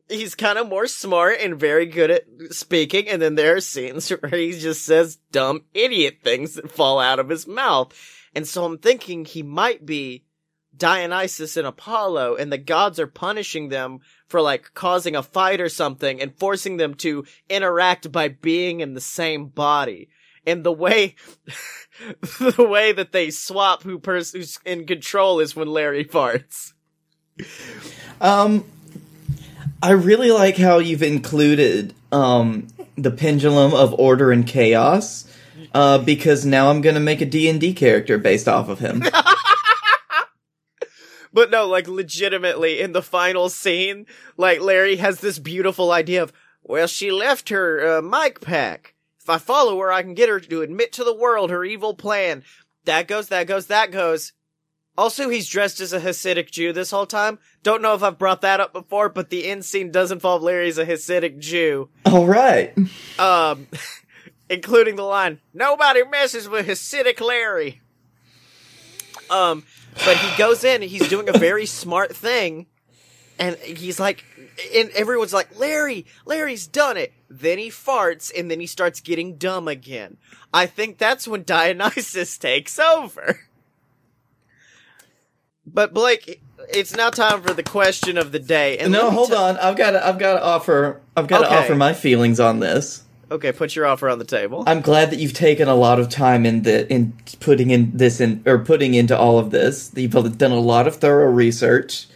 he's kind of more smart and very good at speaking. And then there are scenes <laughs> where he just says dumb idiot things that fall out of his mouth. And so i'm thinking he might be Dionysus and Apollo, and the gods are punishing them for like causing a fight or something and forcing them to interact by being in the same body. And the way, <laughs> the way that they swap who pers- who's in control is when Larry farts.
Um, I really like how you've included um the pendulum of order and chaos. Uh, because now I'm gonna make a D and D character based off of him. <laughs>
But no, like legitimately in the final scene, like Larry has this beautiful idea of, well, she left her uh, mic pack. If I follow her, I can get her to admit to the world her evil plan. That goes, that goes, that goes. Also, he's dressed as a Hasidic Jew this whole time. Don't know if I've brought that up before, but the end scene does involve Larry as a Hasidic Jew.
All right.
Um, <laughs> including the line, nobody messes with Hasidic Larry. Um, but he goes in and he's doing a very smart thing. And he's like, and everyone's like, Larry, Larry's done it. Then he farts and then he starts getting dumb again. I think that's when Dionysus <laughs> takes over. But Blake, it's now time for the question of the day. And
no, hold
tell-
on. I've got to, I've got to offer I've got to
Okay.
offer my feelings on this.
Okay, put your offer on the table.
I'm glad that you've taken a lot of time in the in putting in this in or putting into all of this. You've done a lot of thorough research.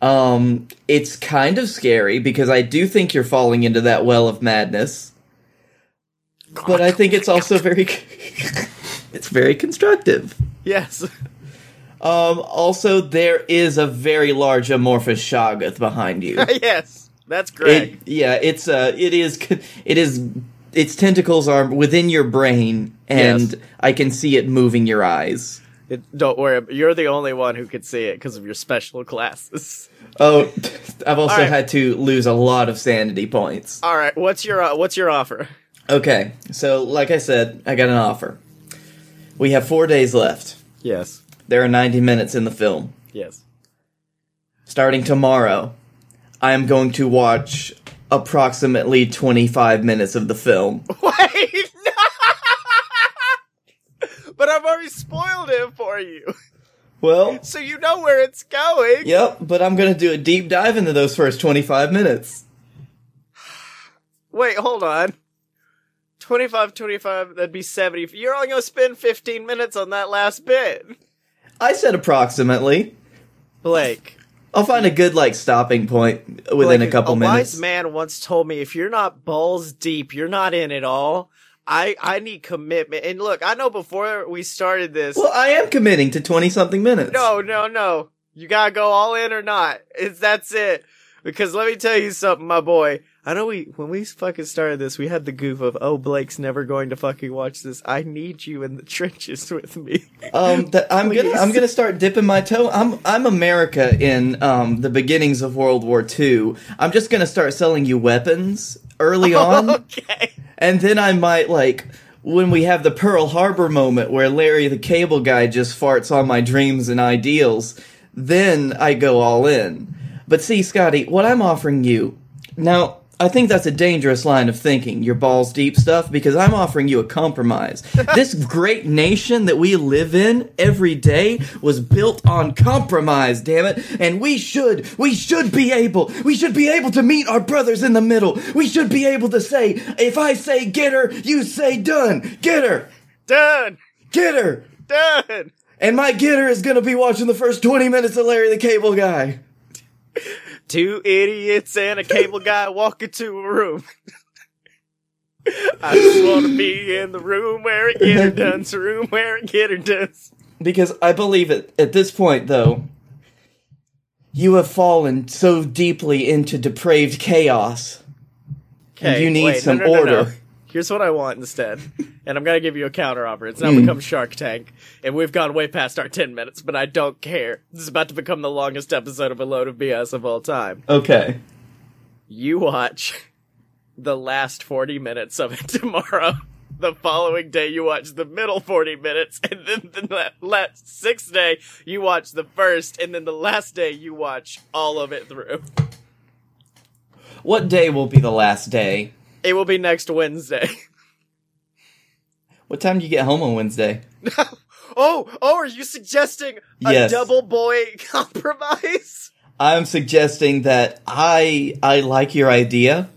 Um, it's kind of scary because I do think you're falling into that well of madness. But I think it's also very <laughs> it's very constructive.
yes.
Um, also there is a very large amorphous Shoggoth behind you. <laughs>
yes. That's great.
It, yeah, it's uh, it is, <laughs> it is, its tentacles are within your brain, and
Yes.
I can see it moving your eyes.
It, don't worry, you're the only one who could see it because of your special classes.
Oh, <laughs> I've also
right.
had to lose a lot of sanity points.
All right, what's your uh, what's your offer?
Okay, so like I said, I got an offer. We have four days left.
Yes,
There are ninety minutes in the film.
yes.
Starting tomorrow, I am going to watch approximately twenty-five minutes of the film. <laughs>
Wait, but I've already spoiled it for you,
Well,
so you know where it's going.
yep, but I'm gonna do a deep dive into those first twenty-five minutes. <sighs>
Wait, hold on. 25, 25, that'd be 70. You're only gonna spend 15 minutes on that last bit.
I said approximately.
Blake.
I'll find a good like stopping point within
Blake,
a couple
a
minutes.
A wise man once told me if you're not balls deep, you're not in it all. I, I need commitment. And look, I know before we started this,
Well, I am committing to twenty something minutes.
no, no, no. You gotta go all in or not. It's, that's it. Because let me tell you something, my boy. I know we, when we fucking started this, we had the goof of, oh, Blake's never going to fucking watch this. I need you in the <laughs> trenches with me.
Um, that <laughs> I'm gonna I'm gonna start dipping my toe. I'm I'm America in um the beginnings of World War II. I'm just gonna start selling you weapons early <laughs> on,
okay.
and then I might like when we have the Pearl Harbor moment where Larry the Cable Guy just farts on my dreams and ideals. Then I go all in. But see, Scotty, what I'm offering you now. I think that's a dangerous line of thinking, your balls deep stuff, because I'm offering you a compromise. <laughs> this great nation that we live in every day was built on compromise, damn it. And we should, we should be able, we should be able to meet our brothers in the middle. We should be able to say, if I say get her, you say done. Get her,
Done.
get her.
Done.
And my getter is gonna be watching the first 20 minutes of Larry the Cable Guy. <laughs>
Two idiots and a cable guy walk into a room. I just want to be in the room where it get her done. Room where it get her done.
Because I believe it at this point, though, you have fallen so deeply into depraved chaos. And you need some order.
Here's what I want instead, <laughs> and I'm gonna give you a counter offer. It's now
Hmm.
become Shark Tank, and we've gone way past our ten minutes, but I don't care. This is about to become the longest episode of a load of BS of all time.
Okay.
you watch the last 40 minutes of it <laughs> tomorrow. The following day, you watch the middle 40 minutes, and then the la- last sixth day, you watch the first, and then the last day, you watch all of it through.
What day will be the last day?
It will be next Wednesday. <laughs>
What time do you get home on Wednesday? <laughs>
oh, oh, are you suggesting a
Yes.
double boy <laughs> compromise?
I'm suggesting that I I like your idea.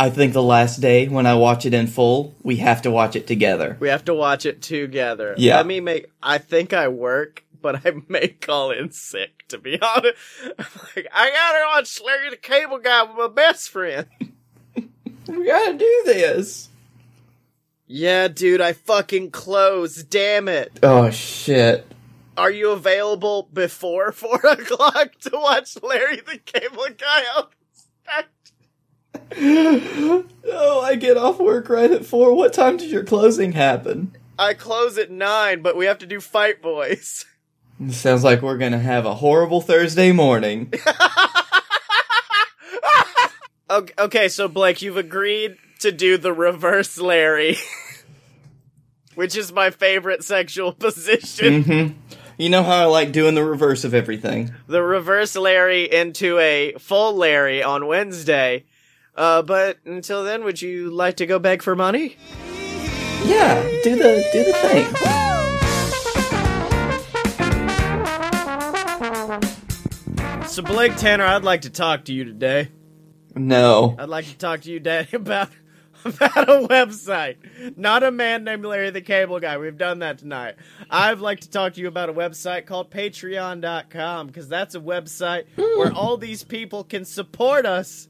I think the last day when I watch it in full, we have to watch it together.
We have to watch it together.
Yeah.
Let me make. I think I work, but I may call in sick. To be honest, like I gotta watch Larry the Cable Guy with my best friend.
We gotta do this.
Yeah, dude, I fucking closed. Damn it.
Oh shit.
are you available before <laughs> four o'clock to watch Larry the Cable Guy out? <laughs>
oh, I get off work right at four. What time does your closing happen?
I close at nine, but we have to do Fight Boys.
Sounds like we're gonna have a horrible Thursday morning. <laughs>
Okay, so Blake, you've agreed to do the reverse Larry, <laughs> which is my favorite sexual <laughs> position.
hmm You know how I like doing the reverse of everything.
The reverse Larry into a full Larry on Wednesday. Uh, but until then, would you like to go beg for money?
Yeah, do the do the thing.
So Blake Tanner, I'd like to talk to you today.
No.
I'd like to talk to you, Daddy, <laughs> about about a website, not a man named Larry the Cable Guy. We've done that tonight. I'd like to talk to you about a website called Patreon.com because that's a website where hmm. all these people can support us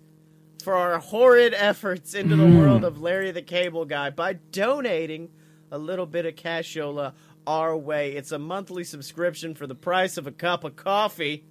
for our horrid efforts into the hmm. world of Larry the Cable Guy by donating a little bit of cashola our way. It's a monthly subscription for the price of a cup of coffee.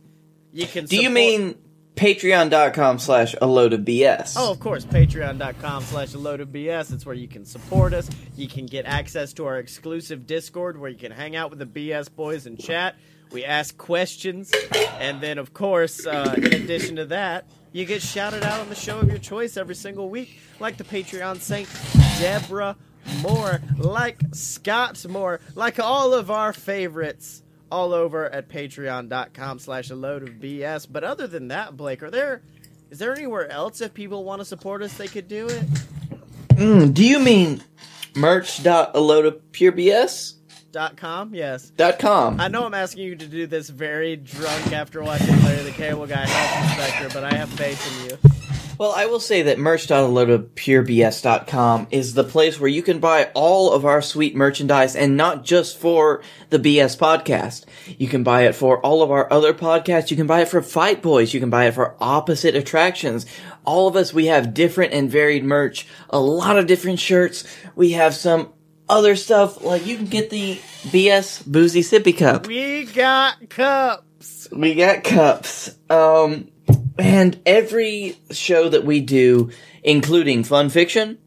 You can.
Do you mean patreon.com slash a load of BS?
Oh, of course, patreon.com slash a load of BS. It's where you can support us. You can get access to our exclusive Discord where you can hang out with the BS boys and chat. We ask questions. And then, of course, uh, in addition to that, you get shouted out on the show of your choice every single week, like the Patreon saint Deborah Moore, like Scott Moore, like all of our favorites all over at patreon.com slash a load of BS. But other than that, Blake, are there is there anywhere else if people want to support us they could do it?
Mm, do you mean merch.aloadofpurebs.com?
Dot com? Yes. I know I'm asking you to do this very drunk after watching Larry the Cable Guy Health Inspector, but I have faith in you.
Well, I will say that merch.aloadofpurebs.com is the place where you can buy all of our sweet merchandise and not just for the BS podcast. You can buy it for all of our other podcasts. You can buy it for Fight Boys. You can buy it for Opposite Attractions. All of us, we have different and varied merch, a lot of different shirts. We have some other stuff, like you can get the BS Boozy Sippy Cup.
We got cups.
We got cups. Um, and every show that we do, including fun fiction,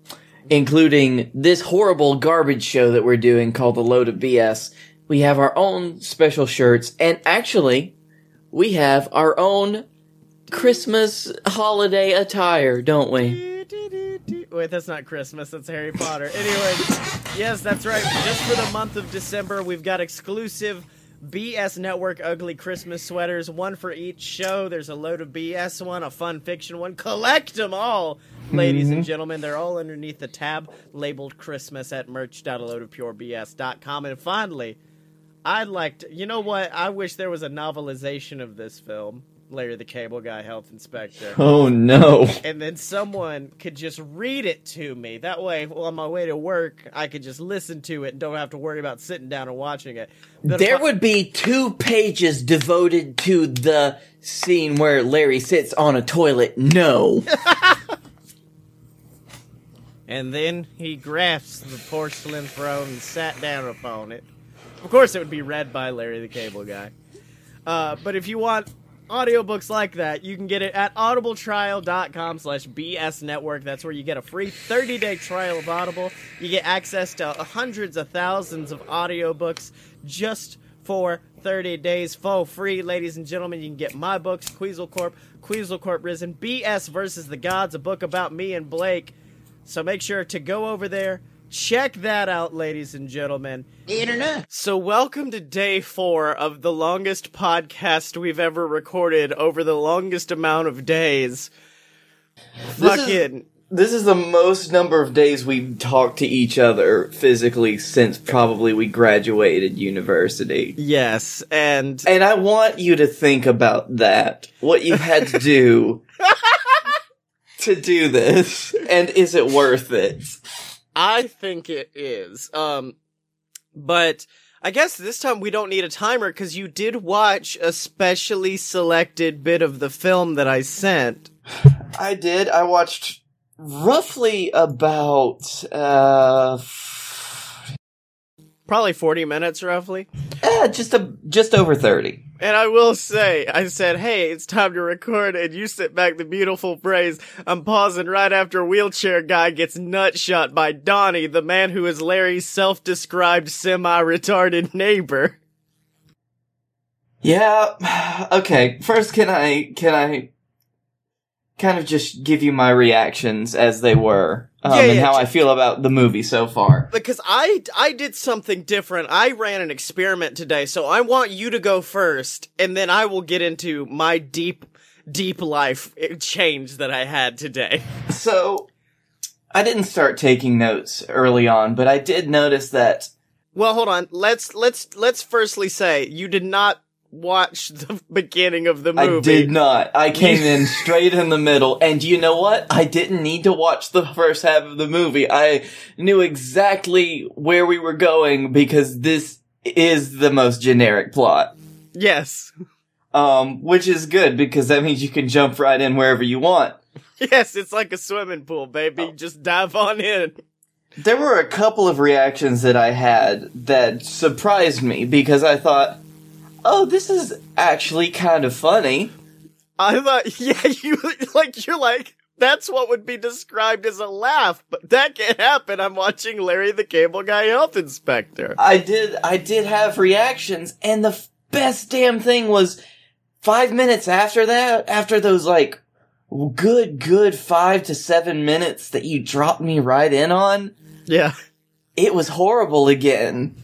including this horrible garbage show that we're doing called The Load of BS, we have our own special shirts. And actually, we have our own Christmas holiday attire, don't we?
Wait, that's not Christmas. That's Harry Potter. Anyway, yes, that's right. Just for the month of December, we've got exclusive BS Network ugly Christmas sweaters, one for each show. There's a load of BS one, a fun fiction one. Collect them all, ladies and mm-hmm. gentlemen. They're all underneath the tab labeled Christmas at merch.aloadofpurebs.com. And finally, I'd like to. You know what? I wish there was a novelization of this film, Larry the Cable Guy Health Inspector <laughs>
Oh no.
and then someone could just read it to me. That way, well, on my way to work, I could just listen to it and don't have to worry about sitting down and watching it. But
There
I-
would be two pages devoted to the scene where Larry sits on a toilet. No. <laughs>
And then he grasped the porcelain throne and sat down upon it. Of course, it would be read by Larry the Cable Guy. Uh, but if you want audiobooks like that, you can get it at audibletrial.com slash BS network. That's where you get a free 30-day trial of Audible. You get access to hundreds of thousands of audiobooks just for 30 days for free, ladies and gentlemen. You can get my books, Queasel Corp, Queasel Corp Risen, BS versus the Gods, a book about me and Blake. So make sure to go over there, check that out, ladies and gentlemen.
Internet.
So, welcome to day four of the longest podcast we've ever recorded over the longest amount of days.
This is-
Fucking.
This is the most number of days we've talked to each other physically since probably we graduated university.
Yes, and
And I want you to think about that. What you had to do <laughs> to do this. And is it worth it?
I think it is. Um, but I guess this time we don't need a timer because you did watch a specially selected bit of the film that I sent.
I did. I watched roughly about uh
Probably 40 minutes roughly.
Eh, just a just over thirty.
And I will say, I said, hey, it's time to record, and you sit back the beautiful phrase, I'm pausing right after wheelchair guy gets nut shot by Donnie, the man who is Larry's self-described semi-retarded neighbor.
Yeah. Okay. First, can I can I kind of just give you my reactions as they were, um,
Yeah,
and how
ju-
I feel about the movie so far?
Because I, I did something different. I ran an experiment today, so I want you to go first, and then I will get into my deep, deep life change that I had today. <laughs>
So, I didn't start taking notes early on, but I did notice that
Well, hold on. Let's let's let's firstly say you did not watch the <laughs> beginning of the movie.
I did not. I came in <laughs> straight in the middle, and you know what? I didn't need to watch the first half of the movie. I knew exactly where we were going because this is the most generic plot.
Yes.
Um, which is good because that means you can jump right in wherever you want.
Yes, it's like a swimming pool, baby. Just dive on in.
There were a couple of reactions that I had that surprised me because I thought, oh, this is actually kind of funny.
I thought, <laughs> yeah, you like you're like that's what would be described as a laugh, but that can't happen. I'm watching Larry the Cable Guy Health Inspector.
I did, I did have reactions, and the f- best damn thing was five minutes after that, after those like good, good five to seven minutes that you dropped me right in on,
Yeah.
it was horrible again.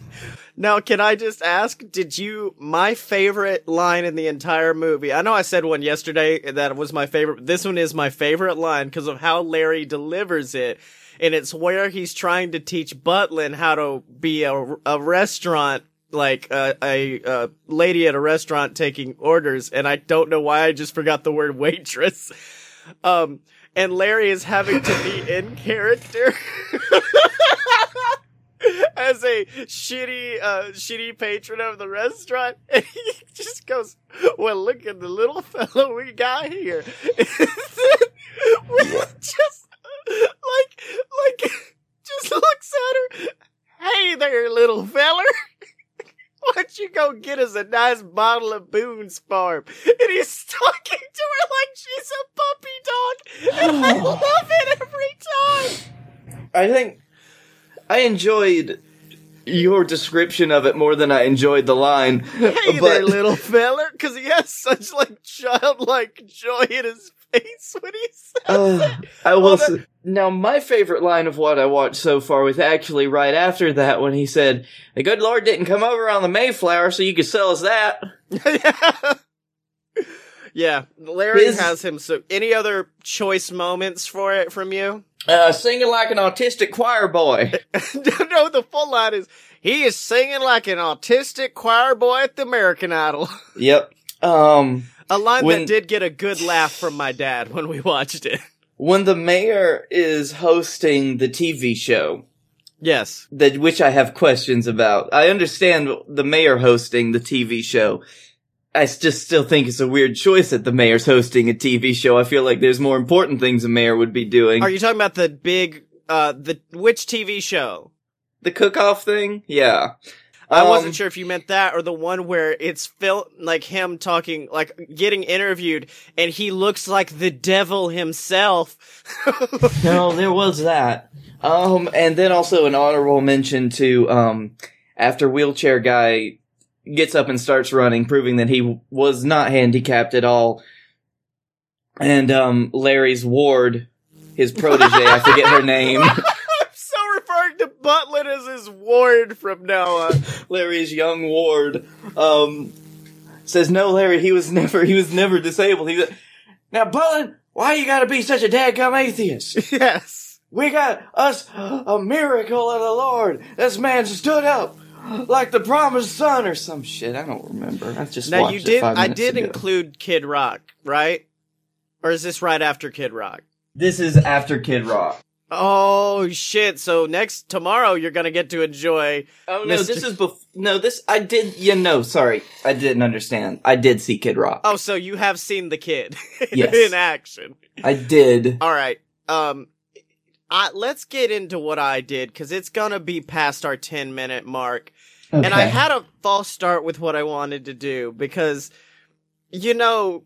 Now, can I just ask, did you, my favorite line in the entire movie, I know I said one yesterday that was my favorite, this one is my favorite line because of how Larry delivers it. And it's where he's trying to teach Butlin how to be a, a restaurant, like a, a, a lady at a restaurant taking orders. And I don't know why I just forgot the word waitress. Um, and Larry is having to be in character. <laughs> <laughs> as a shitty, uh, shitty patron of the restaurant, <laughs> and he just goes, "Well, look at the little fellow we got here." <laughs> With just like, like, just looks at her. Hey there, little feller. Why don't you go get us a nice bottle of Boone's Farm? And he's talking to her like she's a puppy dog, and I <sighs> love it every time.
I think I enjoyed your description of it more than I enjoyed the line. <laughs>
Hey there, little feller, because he has such like childlike joy in his face when he says <sighs>
Uh. I will. S now, my favorite line of what I watched so far was actually right after that when he said, "The good Lord didn't come over on the Mayflower, so you could sell us that." <laughs>
yeah. Yeah, Larry
His-
has him. So, any other choice moments for it from you?
Uh, singing like an autistic choir boy. <laughs>
no, the full line is he is singing like an autistic choir boy at the American Idol. <laughs>
yep. Um,
A line
When-
that did get a good laugh from my dad when we watched it. <laughs>
when the mayor is hosting the TV show,
Yes.
that which I have questions about. I understand the mayor hosting the TV show. I just still think it's a weird choice that the mayor's hosting a TV show. I feel like there's more important things a mayor would be doing.
Are you talking about the big, uh, the, which TV show?
the cook-off thing? Yeah.
I
Um,
wasn't sure if you meant that or the one where it's Phil, like him talking, like getting interviewed, and he looks like the devil himself. <laughs>
No, there was that. Um, and then also an honorable mention to, um, after wheelchair guy gets up and starts running, proving that he was not handicapped at all. And, um, Larry's ward, his protege, I forget her name. <laughs>
I'm so referring to Butlin as his ward from now on.
Larry's young ward, um, says, no, Larry, he was never, he was never disabled. He was, now, Butler, why you gotta be such a dadgum atheist? <laughs>
Yes.
We got us a miracle of the Lord. This man stood up <gasps> like the promised son or some shit. I don't remember. I just
Now you did, I did
ago.
include Kid Rock, right? Or is this right after Kid Rock?
This is after Kid Rock.
Oh shit! So next tomorrow you're gonna get to enjoy.
Oh no,
Mr.
this is bef- no. This I did. Yeah, no, sorry, I didn't understand. I did see Kid Rock.
Oh, so you have seen the kid <laughs>
Yes.
in action.
I did.
All right. Um, I, let's get into what I did because it's gonna be past our 10 minute mark. And I had a false start with what I wanted to do because, you know,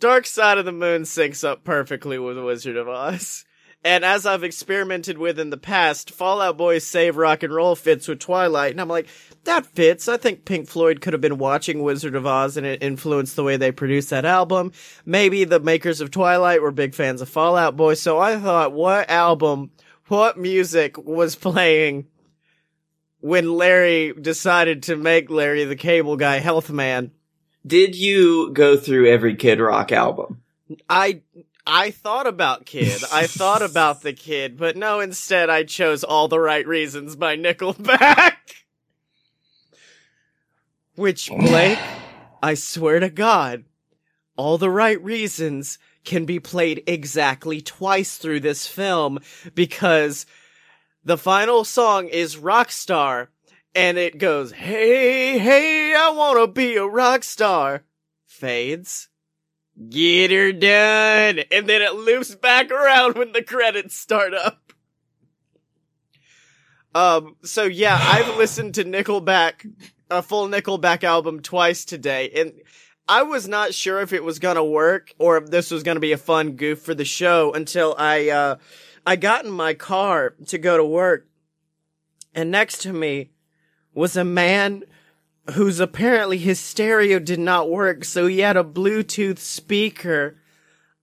Dark Side of the Moon syncs up perfectly with Wizard of Oz. And as I've experimented with in the past, Fall Out Boy's Save Rock and Roll fits with Twilight. And I'm like, that fits. I think Pink Floyd could have been watching Wizard of Oz and it influenced the way they produced that album. Maybe the makers of Twilight were big fans of Fallout Boy. So I thought, what album, what music was playing when Larry decided to make Larry the Cable Guy Health Man?
Did you go through every Kid Rock album?
I I thought about Kid. I thought about the Kid, but no, instead I chose All the Right Reasons by Nickelback. <laughs> Which Blake, I swear to God, All the Right Reasons can be played exactly twice through this film because the final song is Rockstar and it goes, Hey, hey, I wanna be a rock star. Fades. Get her done. And then it loops back around when the credits start up. Um, so yeah, I've <laughs> listened to Nickelback, a full Nickelback album twice today, and I was not sure if it was gonna work or if this was gonna be a fun goof for the show until I, uh, I got in my car to go to work, and next to me was a man whose apparently his stereo did not work, so he had a Bluetooth speaker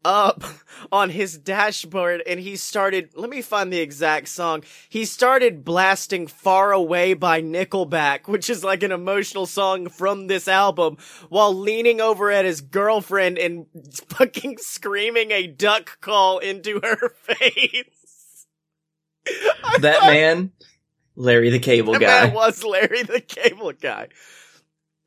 up on his dashboard and he started, let me find the exact song. He started blasting Far Away by Nickelback, which is like an emotional song from this album, while leaning over at his girlfriend and <laughs> fucking screaming a duck call into her <laughs> face.
That man, Larry the Cable
that
Guy.
man was Larry the Cable Guy.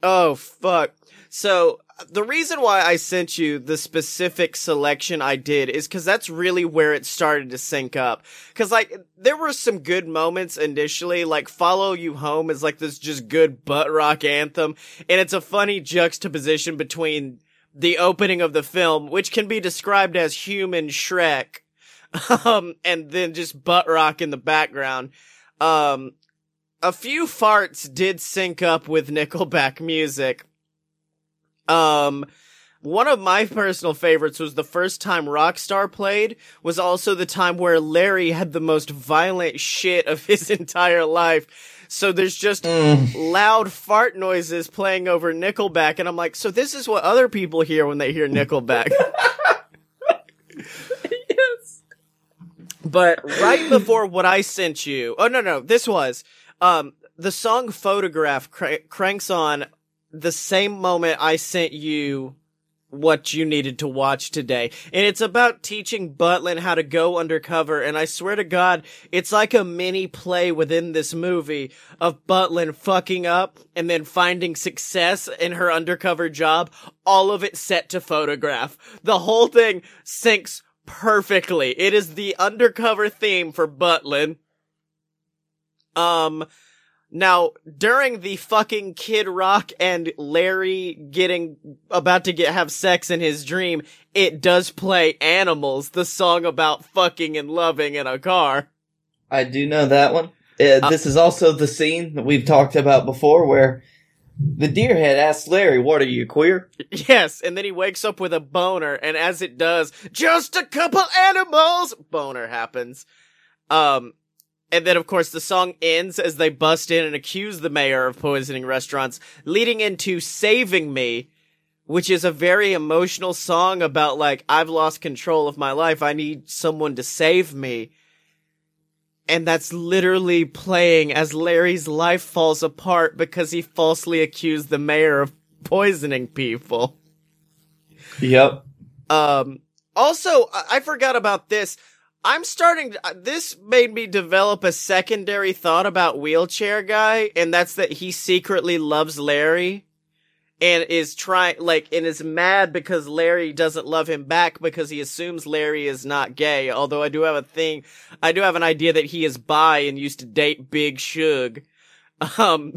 Oh fuck. So the reason why I sent you the specific selection I did is cuz that's really where it started to sync up. Cuz like there were some good moments initially like Follow You Home is like this just good butt rock anthem and it's a funny juxtaposition between the opening of the film which can be described as human Shrek <laughs> um and then just butt rock in the background. Um a few farts did sync up with Nickelback music. Um, one of my personal favorites was the first time Rockstar played was also the time where Larry had the most violent shit of his <laughs> entire life. So there's just
Mm.
loud fart noises playing over Nickelback and I'm like, so this is what other people hear when they hear Nickelback. <laughs> But <laughs> right before what I sent you, oh no, no, this was, um, the song Photograph cr- cranks on the same moment I sent you what you needed to watch today. And it's about teaching Butlin how to go undercover. And I swear to God, it's like a mini play within this movie of Butlin fucking up and then finding success in her undercover job. All of it set to photograph. The whole thing syncs perfectly. It is the undercover theme for Butlin. Um, now, during the fucking Kid Rock and Larry getting, about to get, have sex in his dream, it does play Animals, the song about fucking and loving in a car.
I do know that one. Uh, this is also the scene that we've talked about before where the deerhead asks Larry, What are you, queer?
Yes, and then he wakes up with a boner, and as it does, just a couple animals, boner happens. Um, and then of course the song ends as they bust in and accuse the mayor of poisoning restaurants, leading into Saving Me, which is a very emotional song about like, I've lost control of my life, I need someone to save me. And that's literally playing as Larry's life falls apart because he falsely accused the mayor of poisoning people.
Yep.
Um, also, I, forgot about this. I'm starting to, uh, this made me develop a secondary thought about Wheelchair Guy, and that's that he secretly loves Larry and is trying, like, and is mad because Larry doesn't love him back because he assumes Larry is not gay. Although I do have a thing, I do have an idea that he is bi and used to date Big Shug. <laughs> Um,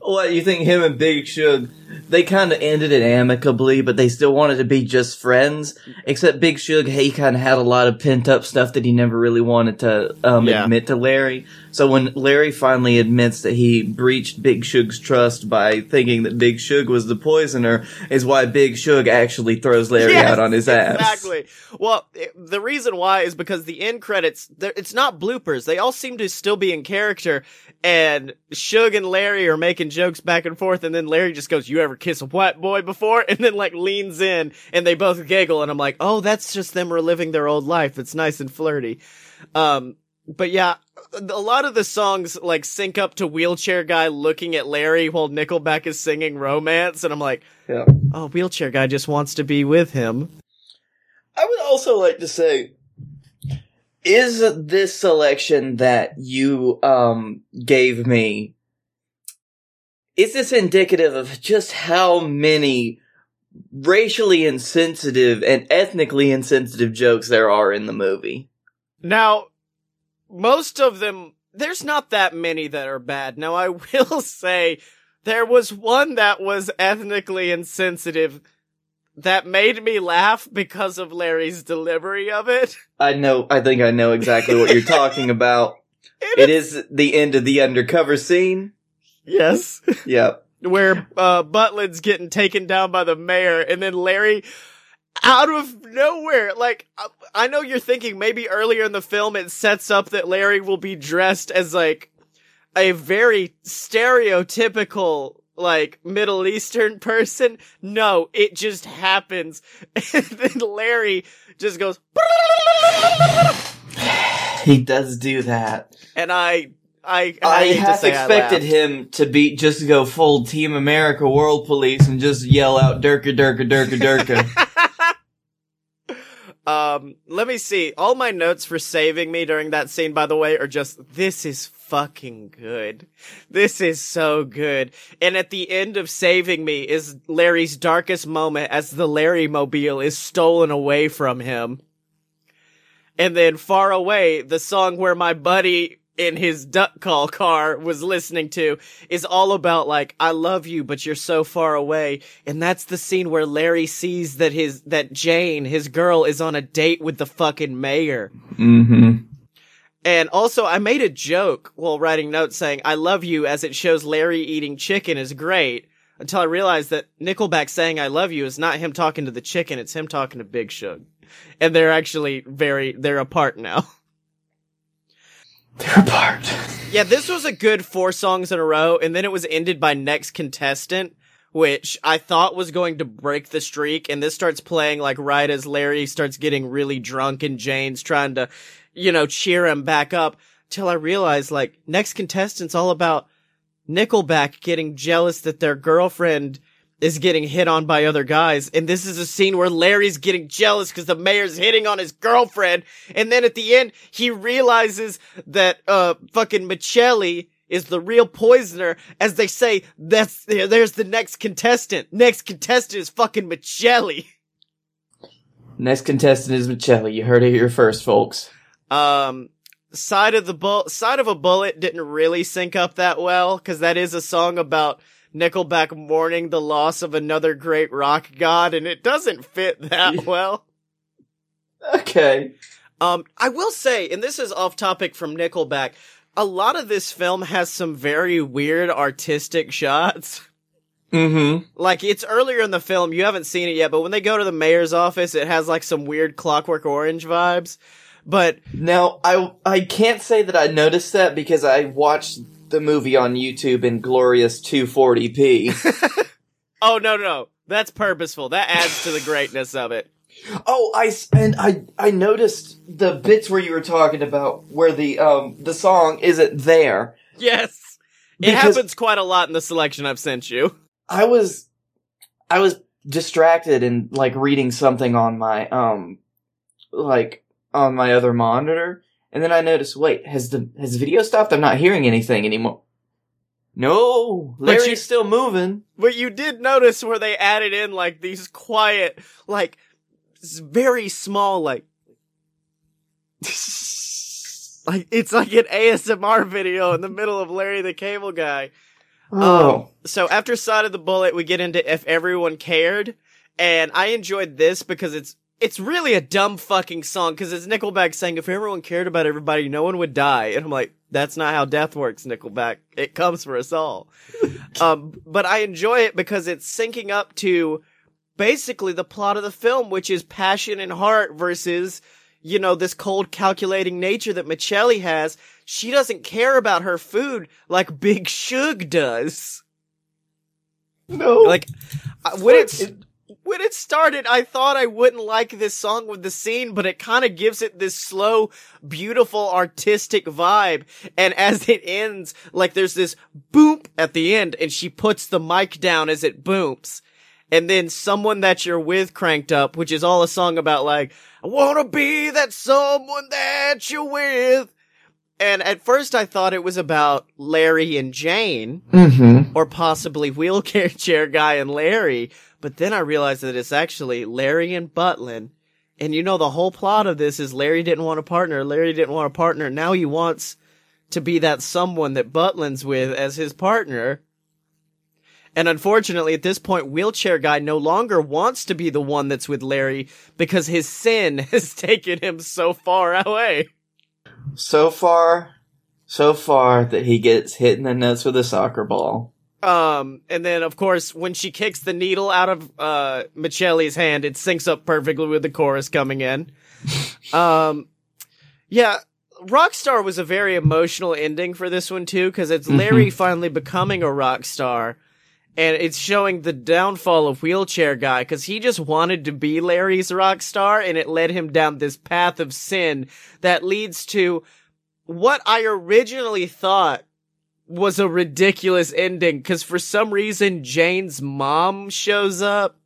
What you think? Him and Big Shug, they kind of ended it amicably, but they still wanted to be just friends. Except Big Shug, he kind of had a lot of pent up stuff that he never really wanted to um,
Yeah.
admit to Larry. So when Larry finally admits that he breached Big Shug's trust by thinking that Big Shug was the poisoner, is why Big Shug actually throws Larry
Yes,
out on his ass.
Exactly. Well, it- the reason why is because the end credits, it's not bloopers. They all seem to still be in character, and Suge and Larry are making jokes back and forth, and then Larry just goes, "You ever kiss a white boy before?" <laughs> And then like leans in, and they both giggle, and I'm like, "Oh, that's just them reliving their old life. It's nice and flirty." Um, but yeah, a lot of the songs like sync up to Wheelchair Guy looking at Larry while Nickelback is singing Romance, and I'm like,
Yeah.
"Oh, Wheelchair Guy just wants to be with him."
I would also like to say, is this selection that you um gave me, is this indicative of just how many racially insensitive and ethnically insensitive jokes there are in the movie?
Now, most of them, there's not that many that are bad. Now, I <laughs> will say there was one that was ethnically insensitive that made me laugh because of Larry's delivery of it.
I know, I think I know exactly what you're talking about. <laughs> It is the end of the undercover scene.
Yes.
Yep.
Where, uh, Butlin's getting taken down by the mayor and then Larry out of nowhere, like, I- know you're thinking maybe earlier in the film it sets up that Larry will be dressed as like a very stereotypical like Middle Eastern person. No, it just happens. <laughs> And then Larry just goes,
He does do that.
and I, I,
I
hate to
half
I
expected him to be just go full Team America World Police and just yell out Durka Durka Durka Durka. <laughs>
Um, let me see. All my notes for saving me during that scene, by the way, are just, this is fucking good. This is so good. And at the end of saving me is Larry's darkest moment as the Larry mobile is stolen away from him. And then far away, the song where my buddy in his duck call car was listening to is all about like, I love you, but you're so far away. And that's the scene where Larry sees that his, that Jane, his girl, is on a date with the fucking mayor.
mm-hmm.
And also, I made a joke while writing notes saying, I love you as it shows Larry eating chicken is great. Until I realized that Nickelback saying I love you is not him talking to the chicken, it's him talking to Big Shug. And they're actually very, they're apart now. <laughs>
They're apart. <laughs>
Yeah, this was a good four songs in a row, and then it was ended by Next Contestant, which I thought was going to break the streak, and this starts playing like right as Larry starts getting really drunk and Jane's trying to, you know, cheer him back up, till I realized like Next Contestant's all about Nickelback getting jealous that their girlfriend is getting hit on by other guys. And this is a scene where Larry's getting jealous because the mayor's hitting on his girlfriend. And then at the end, he realizes that, uh, fucking Michelli is the real poisoner. As they say, that's, there's the next contestant. Next contestant is fucking Michelli.
Next contestant is Michelli. You heard it here first, folks.
Um, side of the bull, side of a bullet didn't really sync up that well because that is a song about Nickelback mourning the loss of another great rock god, and it doesn't fit that well.
Okay.
Um, I will say, and this is off topic from Nickelback, a lot of this film has some very weird artistic shots.
Mm-hmm.
Like it's earlier in the film, you haven't seen it yet, but when they go to the mayor's office, it has like some weird Clockwork Orange vibes. But
Now, I I can't say that I noticed that because I watched the movie on YouTube in glorious 240p. <laughs>
oh no, no, no, that's purposeful. That adds to the greatness of it.
oh, I and I I noticed the bits where you were talking about where the um the song isn't there.
Yes, it happens quite a lot in the selection I've sent you.
I was I was distracted and like reading something on my um like on my other monitor and then I noticed wait has the has the video stopped I'm not hearing anything anymore no Larry's
you-
still moving
But you did notice where they added in like these quiet, like very small, like <laughs> like it's like an ASMR video in the middle of Larry the Cable Guy.
Oh.
Um, so after Side of the Bullet, we get into If Everyone Cared, and I enjoyed this because it's it's really a dumb fucking song because it's Nickelback saying if everyone cared about everybody, no one would die, and I'm like, that's not how death works, Nickelback. It comes for us all. <laughs> um, but I enjoy it because it's syncing up to basically the plot of the film, which is passion and heart versus you know, this cold calculating nature that Michelli has, she doesn't care about her food like Big Shug does.
no.
Like, uh, when it's,
It-
when it started, I thought I wouldn't like this song with the scene, but it kind of gives it this slow, beautiful, artistic vibe. And <laughs> as it ends, like there's this boop at the end, and she puts the mic down as it booms. And then someone that you're with cranked up, which is all a song about like, I wanna be that someone that you're with. And at first I thought it was about Larry and Jane
Mhm.
or possibly wheelchair <laughs> chair guy and Larry. But then I realized that it's actually Larry and Butlin. And you know, the whole plot of this is Larry didn't want a partner. Larry didn't want a partner. Now he wants to be that someone that Butlin's with as his partner. And unfortunately, at this point, wheelchair guy no longer wants to be the one that's with Larry because his sin <laughs> has taken him so far away.
So far, so far that he gets hit in the nuts with a soccer ball.
Um, and then of course, when she kicks the needle out of, uh, Michelli's hand, it syncs up perfectly with the chorus coming in. um, yeah, Rockstar was a very emotional ending for this one too, cause it's Larry finally becoming a rock star. And it's showing the downfall of Wheelchair Guy, cause he just wanted to be Larry's rock star, and it led him down this path of sin that leads to what I originally thought was a ridiculous ending because for some reason Jane's mom shows up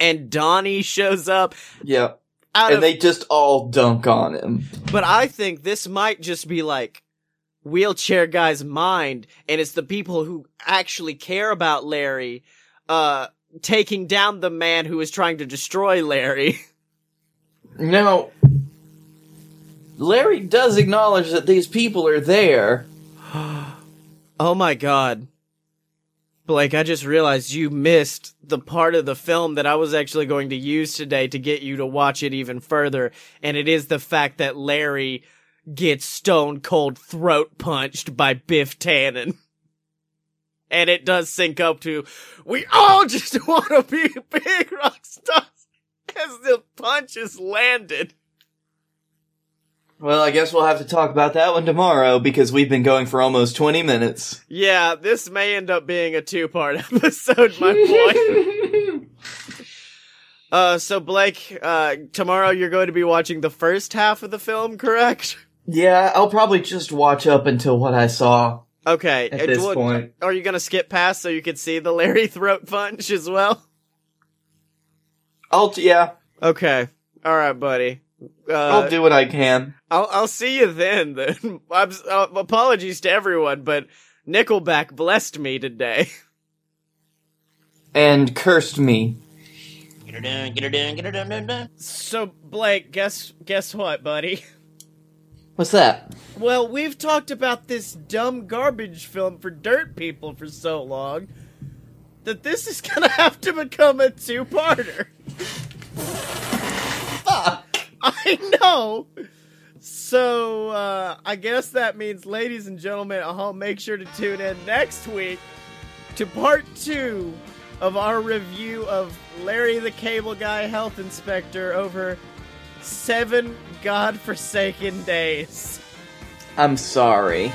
and Donnie shows up
Yeah. And
of,
they just all dunk on him.
but I think this might just be like wheelchair guy's mind and it's the people who actually care about Larry, uh, taking down the man who is trying to destroy Larry. <laughs>
Now, Larry does acknowledge that these people are there. <gasps>
Oh my god. Blake, I just realized you missed the part of the film that I was actually going to use today to get you to watch it even further, and it is the fact that Larry gets stone cold throat punched by Biff Tannen. And it does sync up to, we all just <laughs> want to be big rock stars as the punch is landed.
Well, I guess we'll have to talk about that one tomorrow because we've been going for almost 20 minutes.
Yeah, this may end up being a two part <laughs> episode, my boy. <laughs> Uh, so Blake, uh, tomorrow you're going to be watching the first half of the film, correct?
Yeah, I'll probably just watch up until what I saw
Okay.
at this
what-
point.
Are you gonna skip past so you can see the Larry <laughs> throat punch as well?
I'll, t- yeah,
Okay. All right, buddy. Uh,
I'll do what I can.
I'll I'll see you then. Then <laughs> I'm, uh, apologies to everyone, but Nickelback blessed me today. <laughs>
And cursed me.
Get her done, get her done, get her done, done, done.
So Blake, guess guess what, buddy?
What's that?
Well, we've talked about this dumb garbage film for dirt people for so long that this is gonna <laughs> have to become a two-parter. Fuck! I know. So, uh, I guess that means, ladies and gentlemen home, make sure to tune in next week to part two of our review of Larry the Cable Guy Health Inspector over seven godforsaken days.
I'm sorry.